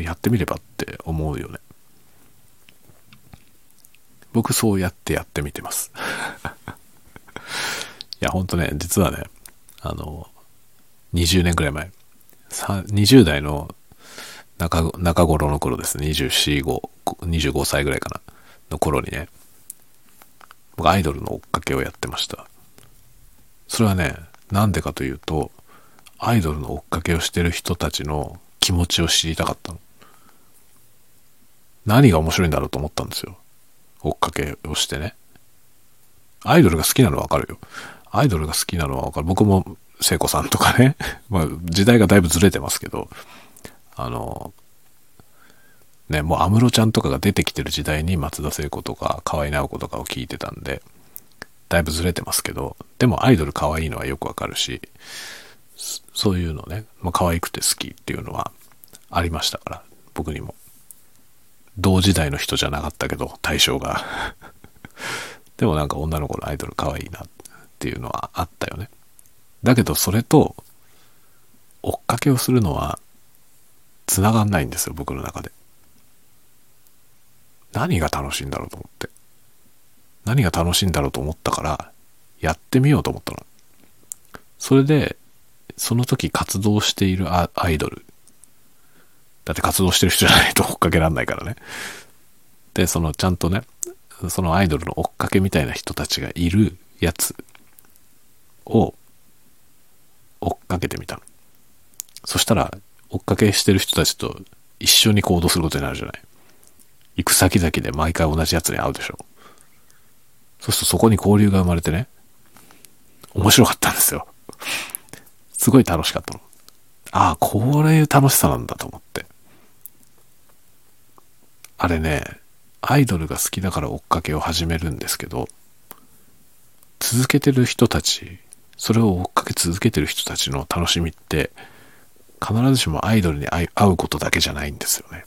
やってみればって思うよね。僕そうやってやってみてます。いや、ほんとね、実はね、あの、20年くらい前。20代の中中頃の頃ですね。24、5、25歳ぐらいかな。の頃にね、僕アイドルの追っかけをやってました。それはね、なんでかというと、アイドルの追っかけをしてる人たちの気持ちを知りたかったの。何が面白いんだろうと思ったんですよ。追っかけをしてね。アイドルが好きなのはわかるよ。アイドルが好きなのはわかる。僕も聖子さんとかね。まあ時代がだいぶずれてますけど、あの、ね、もう安室ちゃんとかが出てきてる時代に松田聖子とか河合直子とかを聞いてたんで、だいぶずれてますけど、でもアイドル可愛いのはよくわかるし、そういうのね、まあ、可愛くて好きっていうのはありましたから、僕にも。同時代の人じゃなかったけど、対象が でもなんか女の子のアイドル可愛いなっていうのはあったよね。だけどそれと、追っかけをするのは、繋がんないんですよ、僕の中で。何が楽しいんだろうと思って。何が楽しいんだろうと思ったから、やってみようと思ったの。それで、その時活動しているアイドル。だって活動してる人じゃないと 追っかけらんないからね。で、そのちゃんとね、そのアイドルの追っかけみたいな人たちがいるやつを追っかけてみたの。そしたら、追っかけしてる人たちと一緒に行動することになるじゃない。行く先々で毎回同じやつに会うでしょ。そうするとそこに交流が生まれてね、面白かったんですよ。すごい楽しかったの。ああ、これ楽しさなんだと思って。あれね、アイドルが好きだから追っかけを始めるんですけど、続けてる人たち、それを追っかけ続けてる人たちの楽しみって、必ずしもアイドルに会うことだけじゃないんですよね。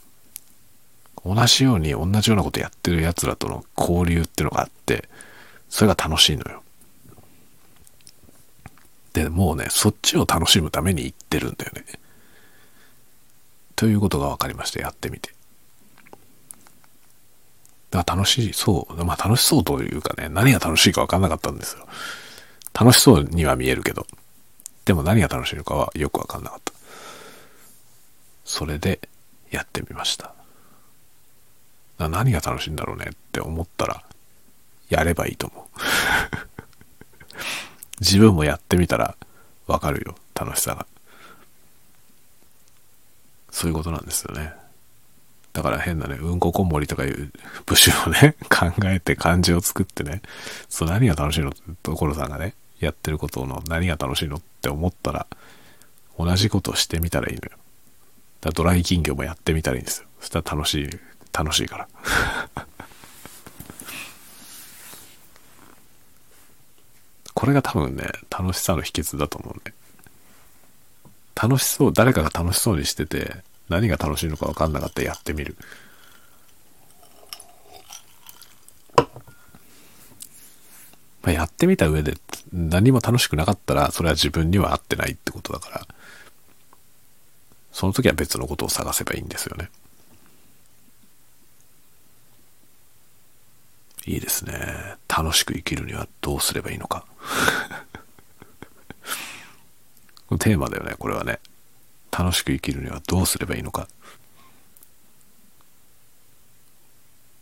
同じように同じようなことやってる奴らとの交流っていうのがあって、それが楽しいのよ。で、もうね、そっちを楽しむために行ってるんだよね。ということが分かりました。やってみて。だから楽しそう。まあ楽しそうというかね、何が楽しいか分かんなかったんですよ。楽しそうには見えるけど。でも何が楽しいのかはよく分かんなかった。それでやってみました。何が楽しいんだろうねって思ったら、やればいいと思う。自分もやってみたらわかるよ、楽しさが。そういうことなんですよね。だから変なね、うんここんもりとかいう 部首をね、考えて漢字を作ってね、そう何が楽しいのって所さんがね、やってることの何が楽しいのって思ったら、同じことをしてみたらいいのよ。だドライ金魚もやってみたらいいんですよ。そしたら楽しい楽しいから。これが多分ね楽しさの秘訣だと思うね。楽しそう誰かが楽しそうにしてて何が楽しいのか分かんなかったらやってみる。ま、やってみた上で何も楽しくなかったらそれは自分には合ってないってことだからその時は別のことを探せばいいんですよね。いいですね。楽しく生きるにはどうすればいいのか。テーマだよね、これはね。楽しく生きるにはどうすればいいのか。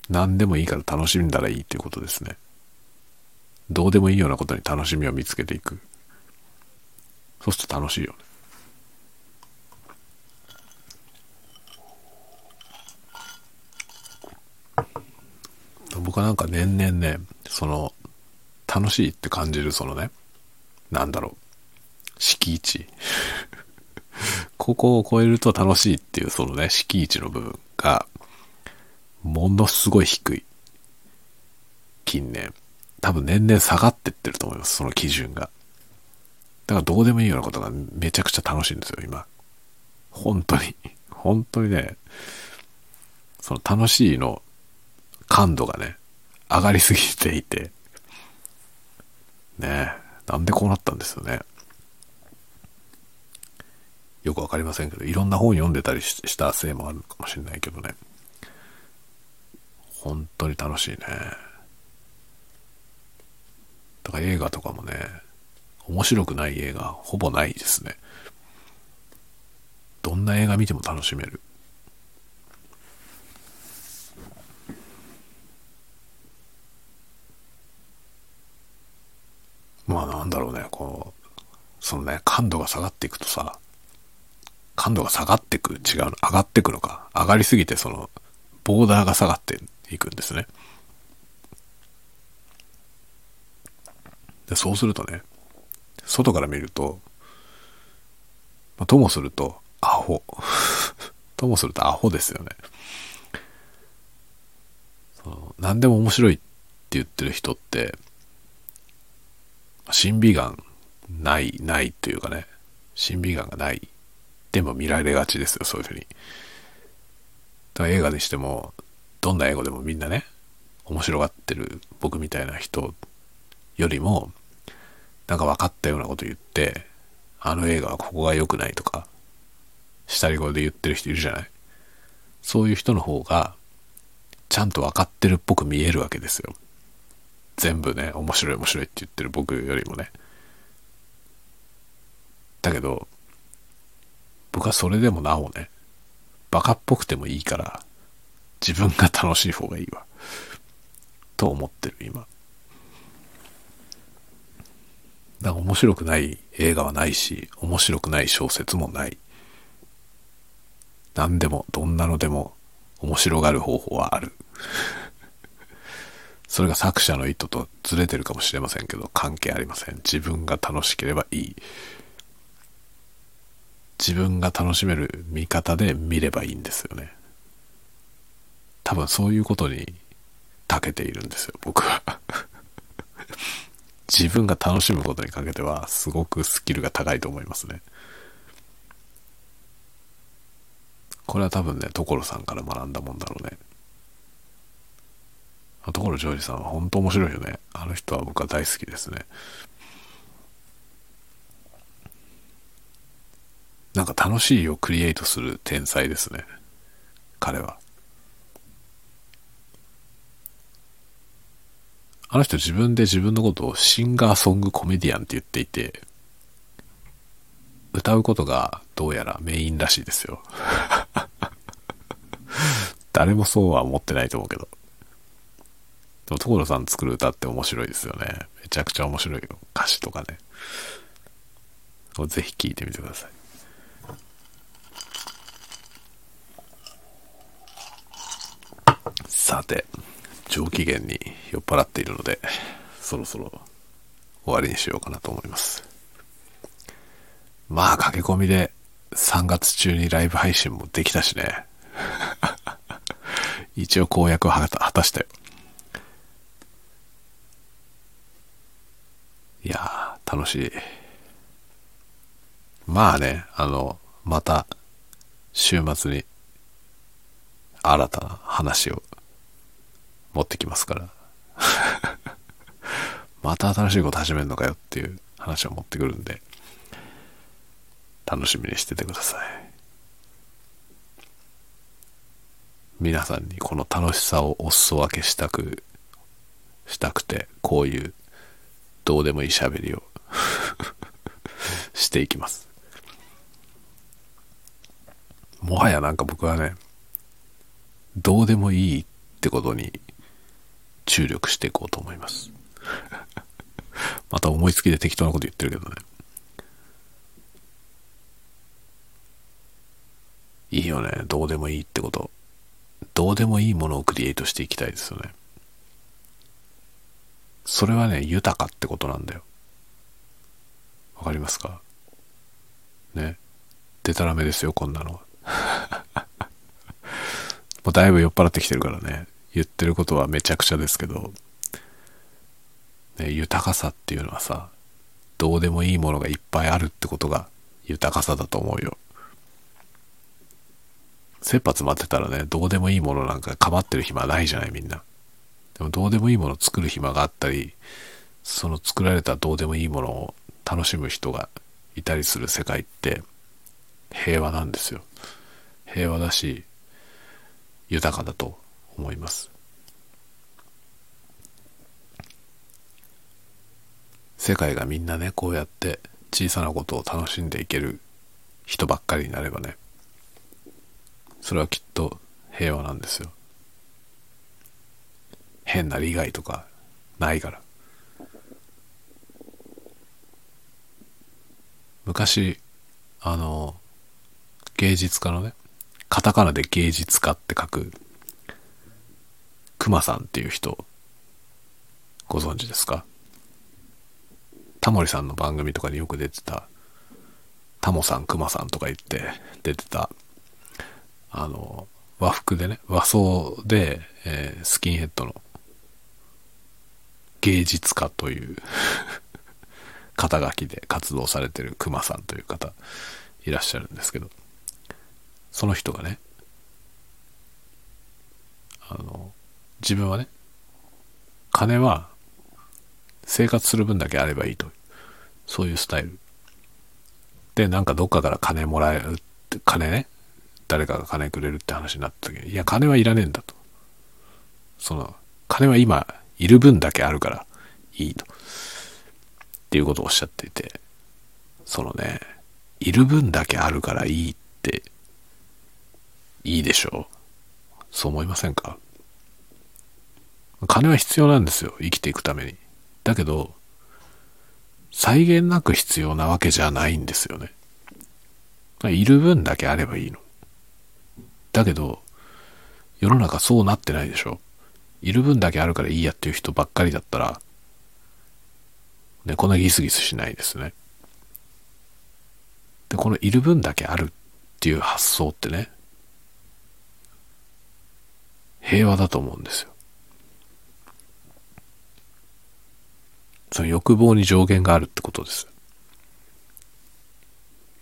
何でもいいから楽しんだらいいということですね。どうでもいいようなことに楽しみを見つけていく。そうすると楽しいよね。僕はなんか年々ね、その、楽しいって感じるそのね、なんだろう、敷地。ここを超えると楽しいっていうそのね、敷地の部分が、ものすごい低い。近年。多分年々下がってってると思います、その基準が。だからどうでもいいようなことがめちゃくちゃ楽しいんですよ、今。本当に。本当にね、その楽しいの感度がね、上がりすぎていて、ねなんでこうなったんですよね。よくわかりませんけど、いろんな本読んでたりしたせいもあるかもしれないけどね。本当に楽しいね。だから映画とかもね、面白くない映画ほぼないですね。どんな映画見ても楽しめる。まあなんだろうね、こう、ね、感度が下がっていくとさ、感度が下がっていく、違う、上がっていくのか。上がりすぎてその、ボーダーが下がっていくんですね。でそうするとね、外から見ると、まあ、ともすると、アホ。ともするとアホですよね。その何でも面白いって言ってる人って、審美眼ない、ないというかね、審美眼がない。でも見られがちですよ、そういうふうに。だから映画にしても、どんな英語でもみんなね、面白がってる僕みたいな人よりも、なんか分かったようなこと言って、あの映画はここが良くないとか、下り声で言ってる人いるじゃないそういう人の方が、ちゃんと分かってるっぽく見えるわけですよ。全部ね、面白い面白いって言ってる僕よりもね。だけど、僕はそれでもなおね、バカっぽくてもいいから、自分が楽しい方がいいわ。と思ってる、今。だから面白くない映画はないし、面白くない小説もない。何でも、どんなのでも面白がる方法はある。それが作者の意図とずれてるかもしれませんけど、関係ありません。自分が楽しければいい。自分が楽しめる見方で見ればいいんですよね。多分そういうことに長けているんですよ、僕は。自分が楽しむことにかけては、すごくスキルが高いと思いますね。これは多分ね、所さんから学んだもんだろうね。ところジョージさんは本当面白いよね。あの人は僕は大好きですね。なんか楽しいをクリエイトする天才ですね。彼は。あの人自分で自分のことをシンガーソングコメディアンって言っていて、歌うことがどうやらメインらしいですよ。誰もそうは思ってないと思うけど。でも所さん作る歌って面白いですよね。めちゃくちゃ面白いよ。歌詞とかね。ぜひ聴いてみてください。さて、上機嫌に酔っ払っているので、そろそろ終わりにしようかなと思います。まあ、駆け込みで3月中にライブ配信もできたしね。一応公約を果たしたよ。いやー、楽しい。まあね、あの、また、週末に、新たな話を持ってきますから。また新しいこと始めるのかよっていう話を持ってくるんで、楽しみにしててください。皆さんにこの楽しさをお裾分けしたく、したくて、こういうどうでもいい喋りを していきます。もはやなんか僕はね、どうでもいいってことに注力していこうと思います。また思いつきで適当なこと言ってるけどね。いいよね。どうでもいいってこと。どうでもいいものをクリエイトしていきたいですよね。それはね、豊かってことなんだよ。わかりますか？ね。でたらめですよ、こんなのは。もうだいぶ酔っ払ってきてるからね。言ってることはめちゃくちゃですけど、ね、豊かさっていうのはさ、どうでもいいものがいっぱいあるってことが豊かさだと思うよ。切羽詰まってたらね、どうでもいいものなんか構ってる暇ないじゃないみんな。でもどうでもいいもの作る暇があったり、その作られたどうでもいいものを楽しむ人がいたりする世界って平和なんですよ。平和だし、豊かだと思います。世界がみんなね、こうやって小さなことを楽しんでいける人ばっかりになればね、それはきっと平和なんですよ変な利害とかないから昔あの芸術家のねカタカナで芸術家って書くクマさんっていう人ご存知ですか？タモリさんの番組とかによく出てたタモさんクマさんとか言って出てたあの和服でね和装で、えー、スキンヘッドの芸術家という 肩書きで活動されてるクマさんという方いらっしゃるんですけど。その人がねあの自分はね金は生活する分だけあればいいと。そういうスタイル。でなんかどっかから金もらえるって金ね誰かが金くれるって話になった時にいや金はいらねえんだと。その金は今いる分だけあるからいいと。っていうことをおっしゃっていてそのねいる分だけあるからいいっていいでしょう。そう思いませんか？金は必要なんですよ生きていくために。だけど際限なく必要なわけじゃないんですよね。いる分だけあればいいの。だけど世の中そうなってないでしょ。いる分だけあるからいいやっていう人ばっかりだったらね、こんなギスギスしないですね。で、このいる分だけあるっていう発想ってね、平和だと思うんですよ。その欲望に上限があるってことです。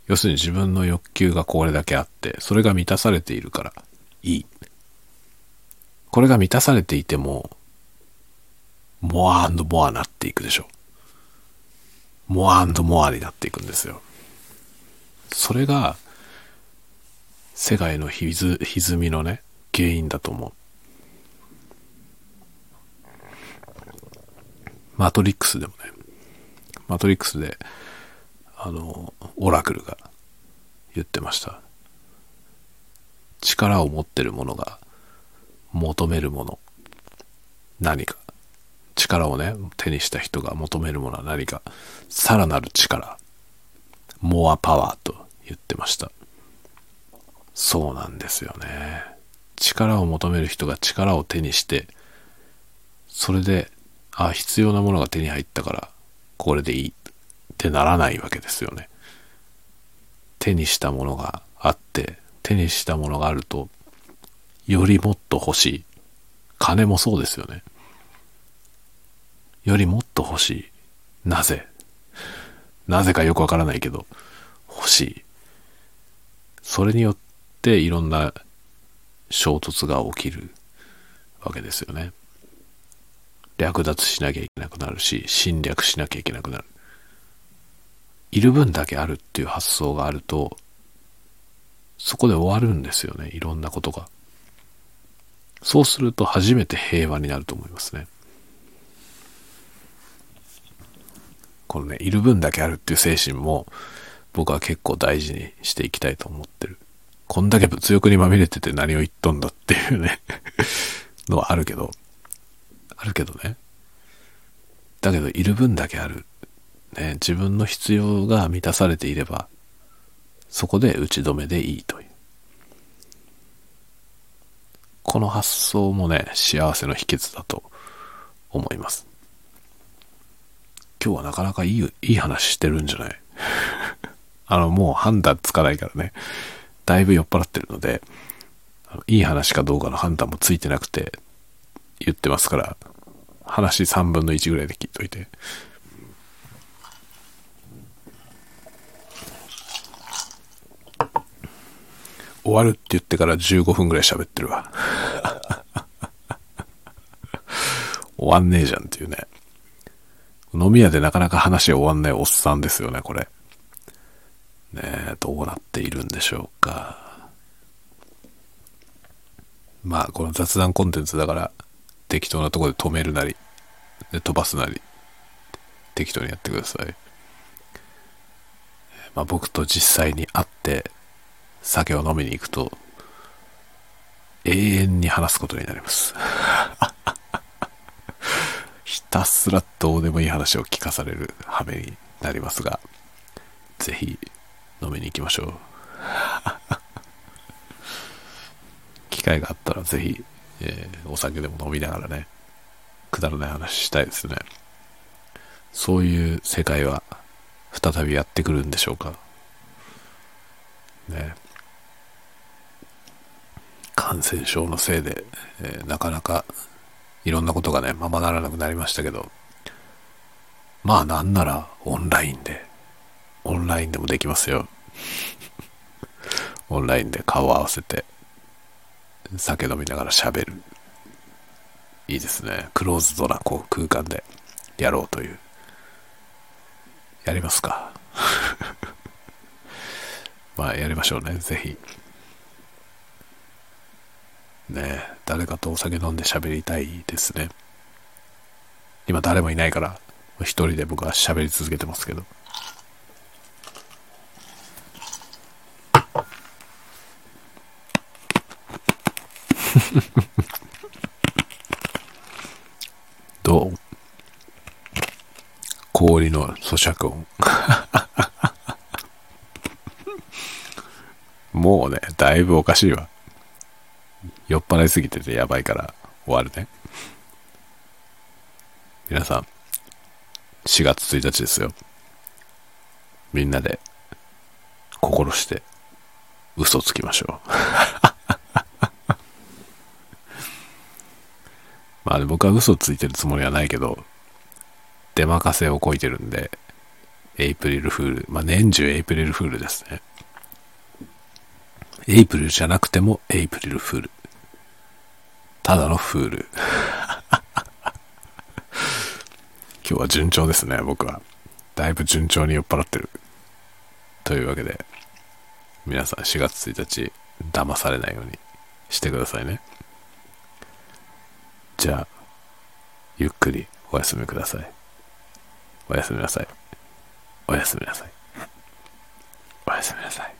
要するに自分の欲求がこれだけあって、それが満たされているからいい。これが満たされていても、モアモアなっていくでしょう。モアモアになっていくんですよ。それが、世界のひず歪みのね、原因だと思う。マトリックスでもね、マトリックスで、あの、オラクルが言ってました。力を持ってるものが求めるもの、何か。力をね、手にした人が求めるものは何か、さらなる力、モアパワーと言ってました。そうなんですよね。力を求める人が力を手にして、それで、あ、必要なものが手に入ったから、これでいいってならないわけですよね。手にしたものがあって、手にしたものがあると、よりもっと欲しい。金もそうですよね。よりもっと欲しい。なぜ？なぜかよくわからないけど、欲しい。それによっていろんな衝突が起きるわけですよね。略奪しなきゃいけなくなるし、侵略しなきゃいけなくなる。いる分だけあるっていう発想があると、そこで終わるんですよね。いろんなことが。そうすると初めて平和になると思いますね。このね、いる分だけあるっていう精神も僕は結構大事にしていきたいと思ってる。こんだけ物欲にまみれてて何を言っとんだっていうねのはあるけど、あるけどね。だけど、いる分だけある。ね、自分の必要が満たされていれば、そこで打ち止めでいいという。この発想もね、幸せの秘訣だと思います。今日はなかなかいい、いい話してるんじゃない？あの、もう判断つかないからね。だいぶ酔っ払ってるので、いい話かどうかの判断もついてなくて言ってますから、話3分の1ぐらいで聞いといて。終わるって言ってから15分ぐらい喋ってるわ。終わんねえじゃんっていうね。飲み屋でなかなか話終わんないおっさんですよね、これ。ねえ、どうなっているんでしょうか。まあ、この雑談コンテンツだから、適当なところで止めるなり、で飛ばすなり、適当にやってください。まあ、僕と実際に会って、酒を飲みに行くと、永遠に話すことになります。ひたすらどうでもいい話を聞かされる羽目になりますが、ぜひ飲みに行きましょう。機会があったらぜひ、えーお酒でも飲みながらね、くだらない話したいですね。そういう世界は再びやってくるんでしょうか。ね。感染症のせいで、えーなかなかいろんなことがね、ままならなくなりましたけど、まあなんならオンラインで、オンラインでもできますよ。オンラインで顔を合わせて、酒飲みながら喋る。いいですね。クローズドなこう空間でやろうという。やりますか。まあやりましょうね、ぜひ。ね誰かとお酒飲んで喋りたいですね。今誰もいないから、一人で僕は喋り続けてますけど。どう？氷の咀嚼音。もうね、だいぶおかしいわ。酔っ払いすぎててやばいから終わるね。皆さん、4月1日ですよ。みんなで心して嘘つきましょう。まあ僕は嘘ついてるつもりはないけど、出任せをこいてるんで、エイプリルフール。まあ年中エイプリルフールですね。エイプリルじゃなくてもエイプリルフール。ただのフール。今日は順調ですね、僕は。だいぶ順調に酔っ払ってる。というわけで、皆さん4月1日、騙されないようにしてくださいね。じゃあ、ゆっくりお休みください。おやすみなさい。おやすみなさい。おやすみなさい。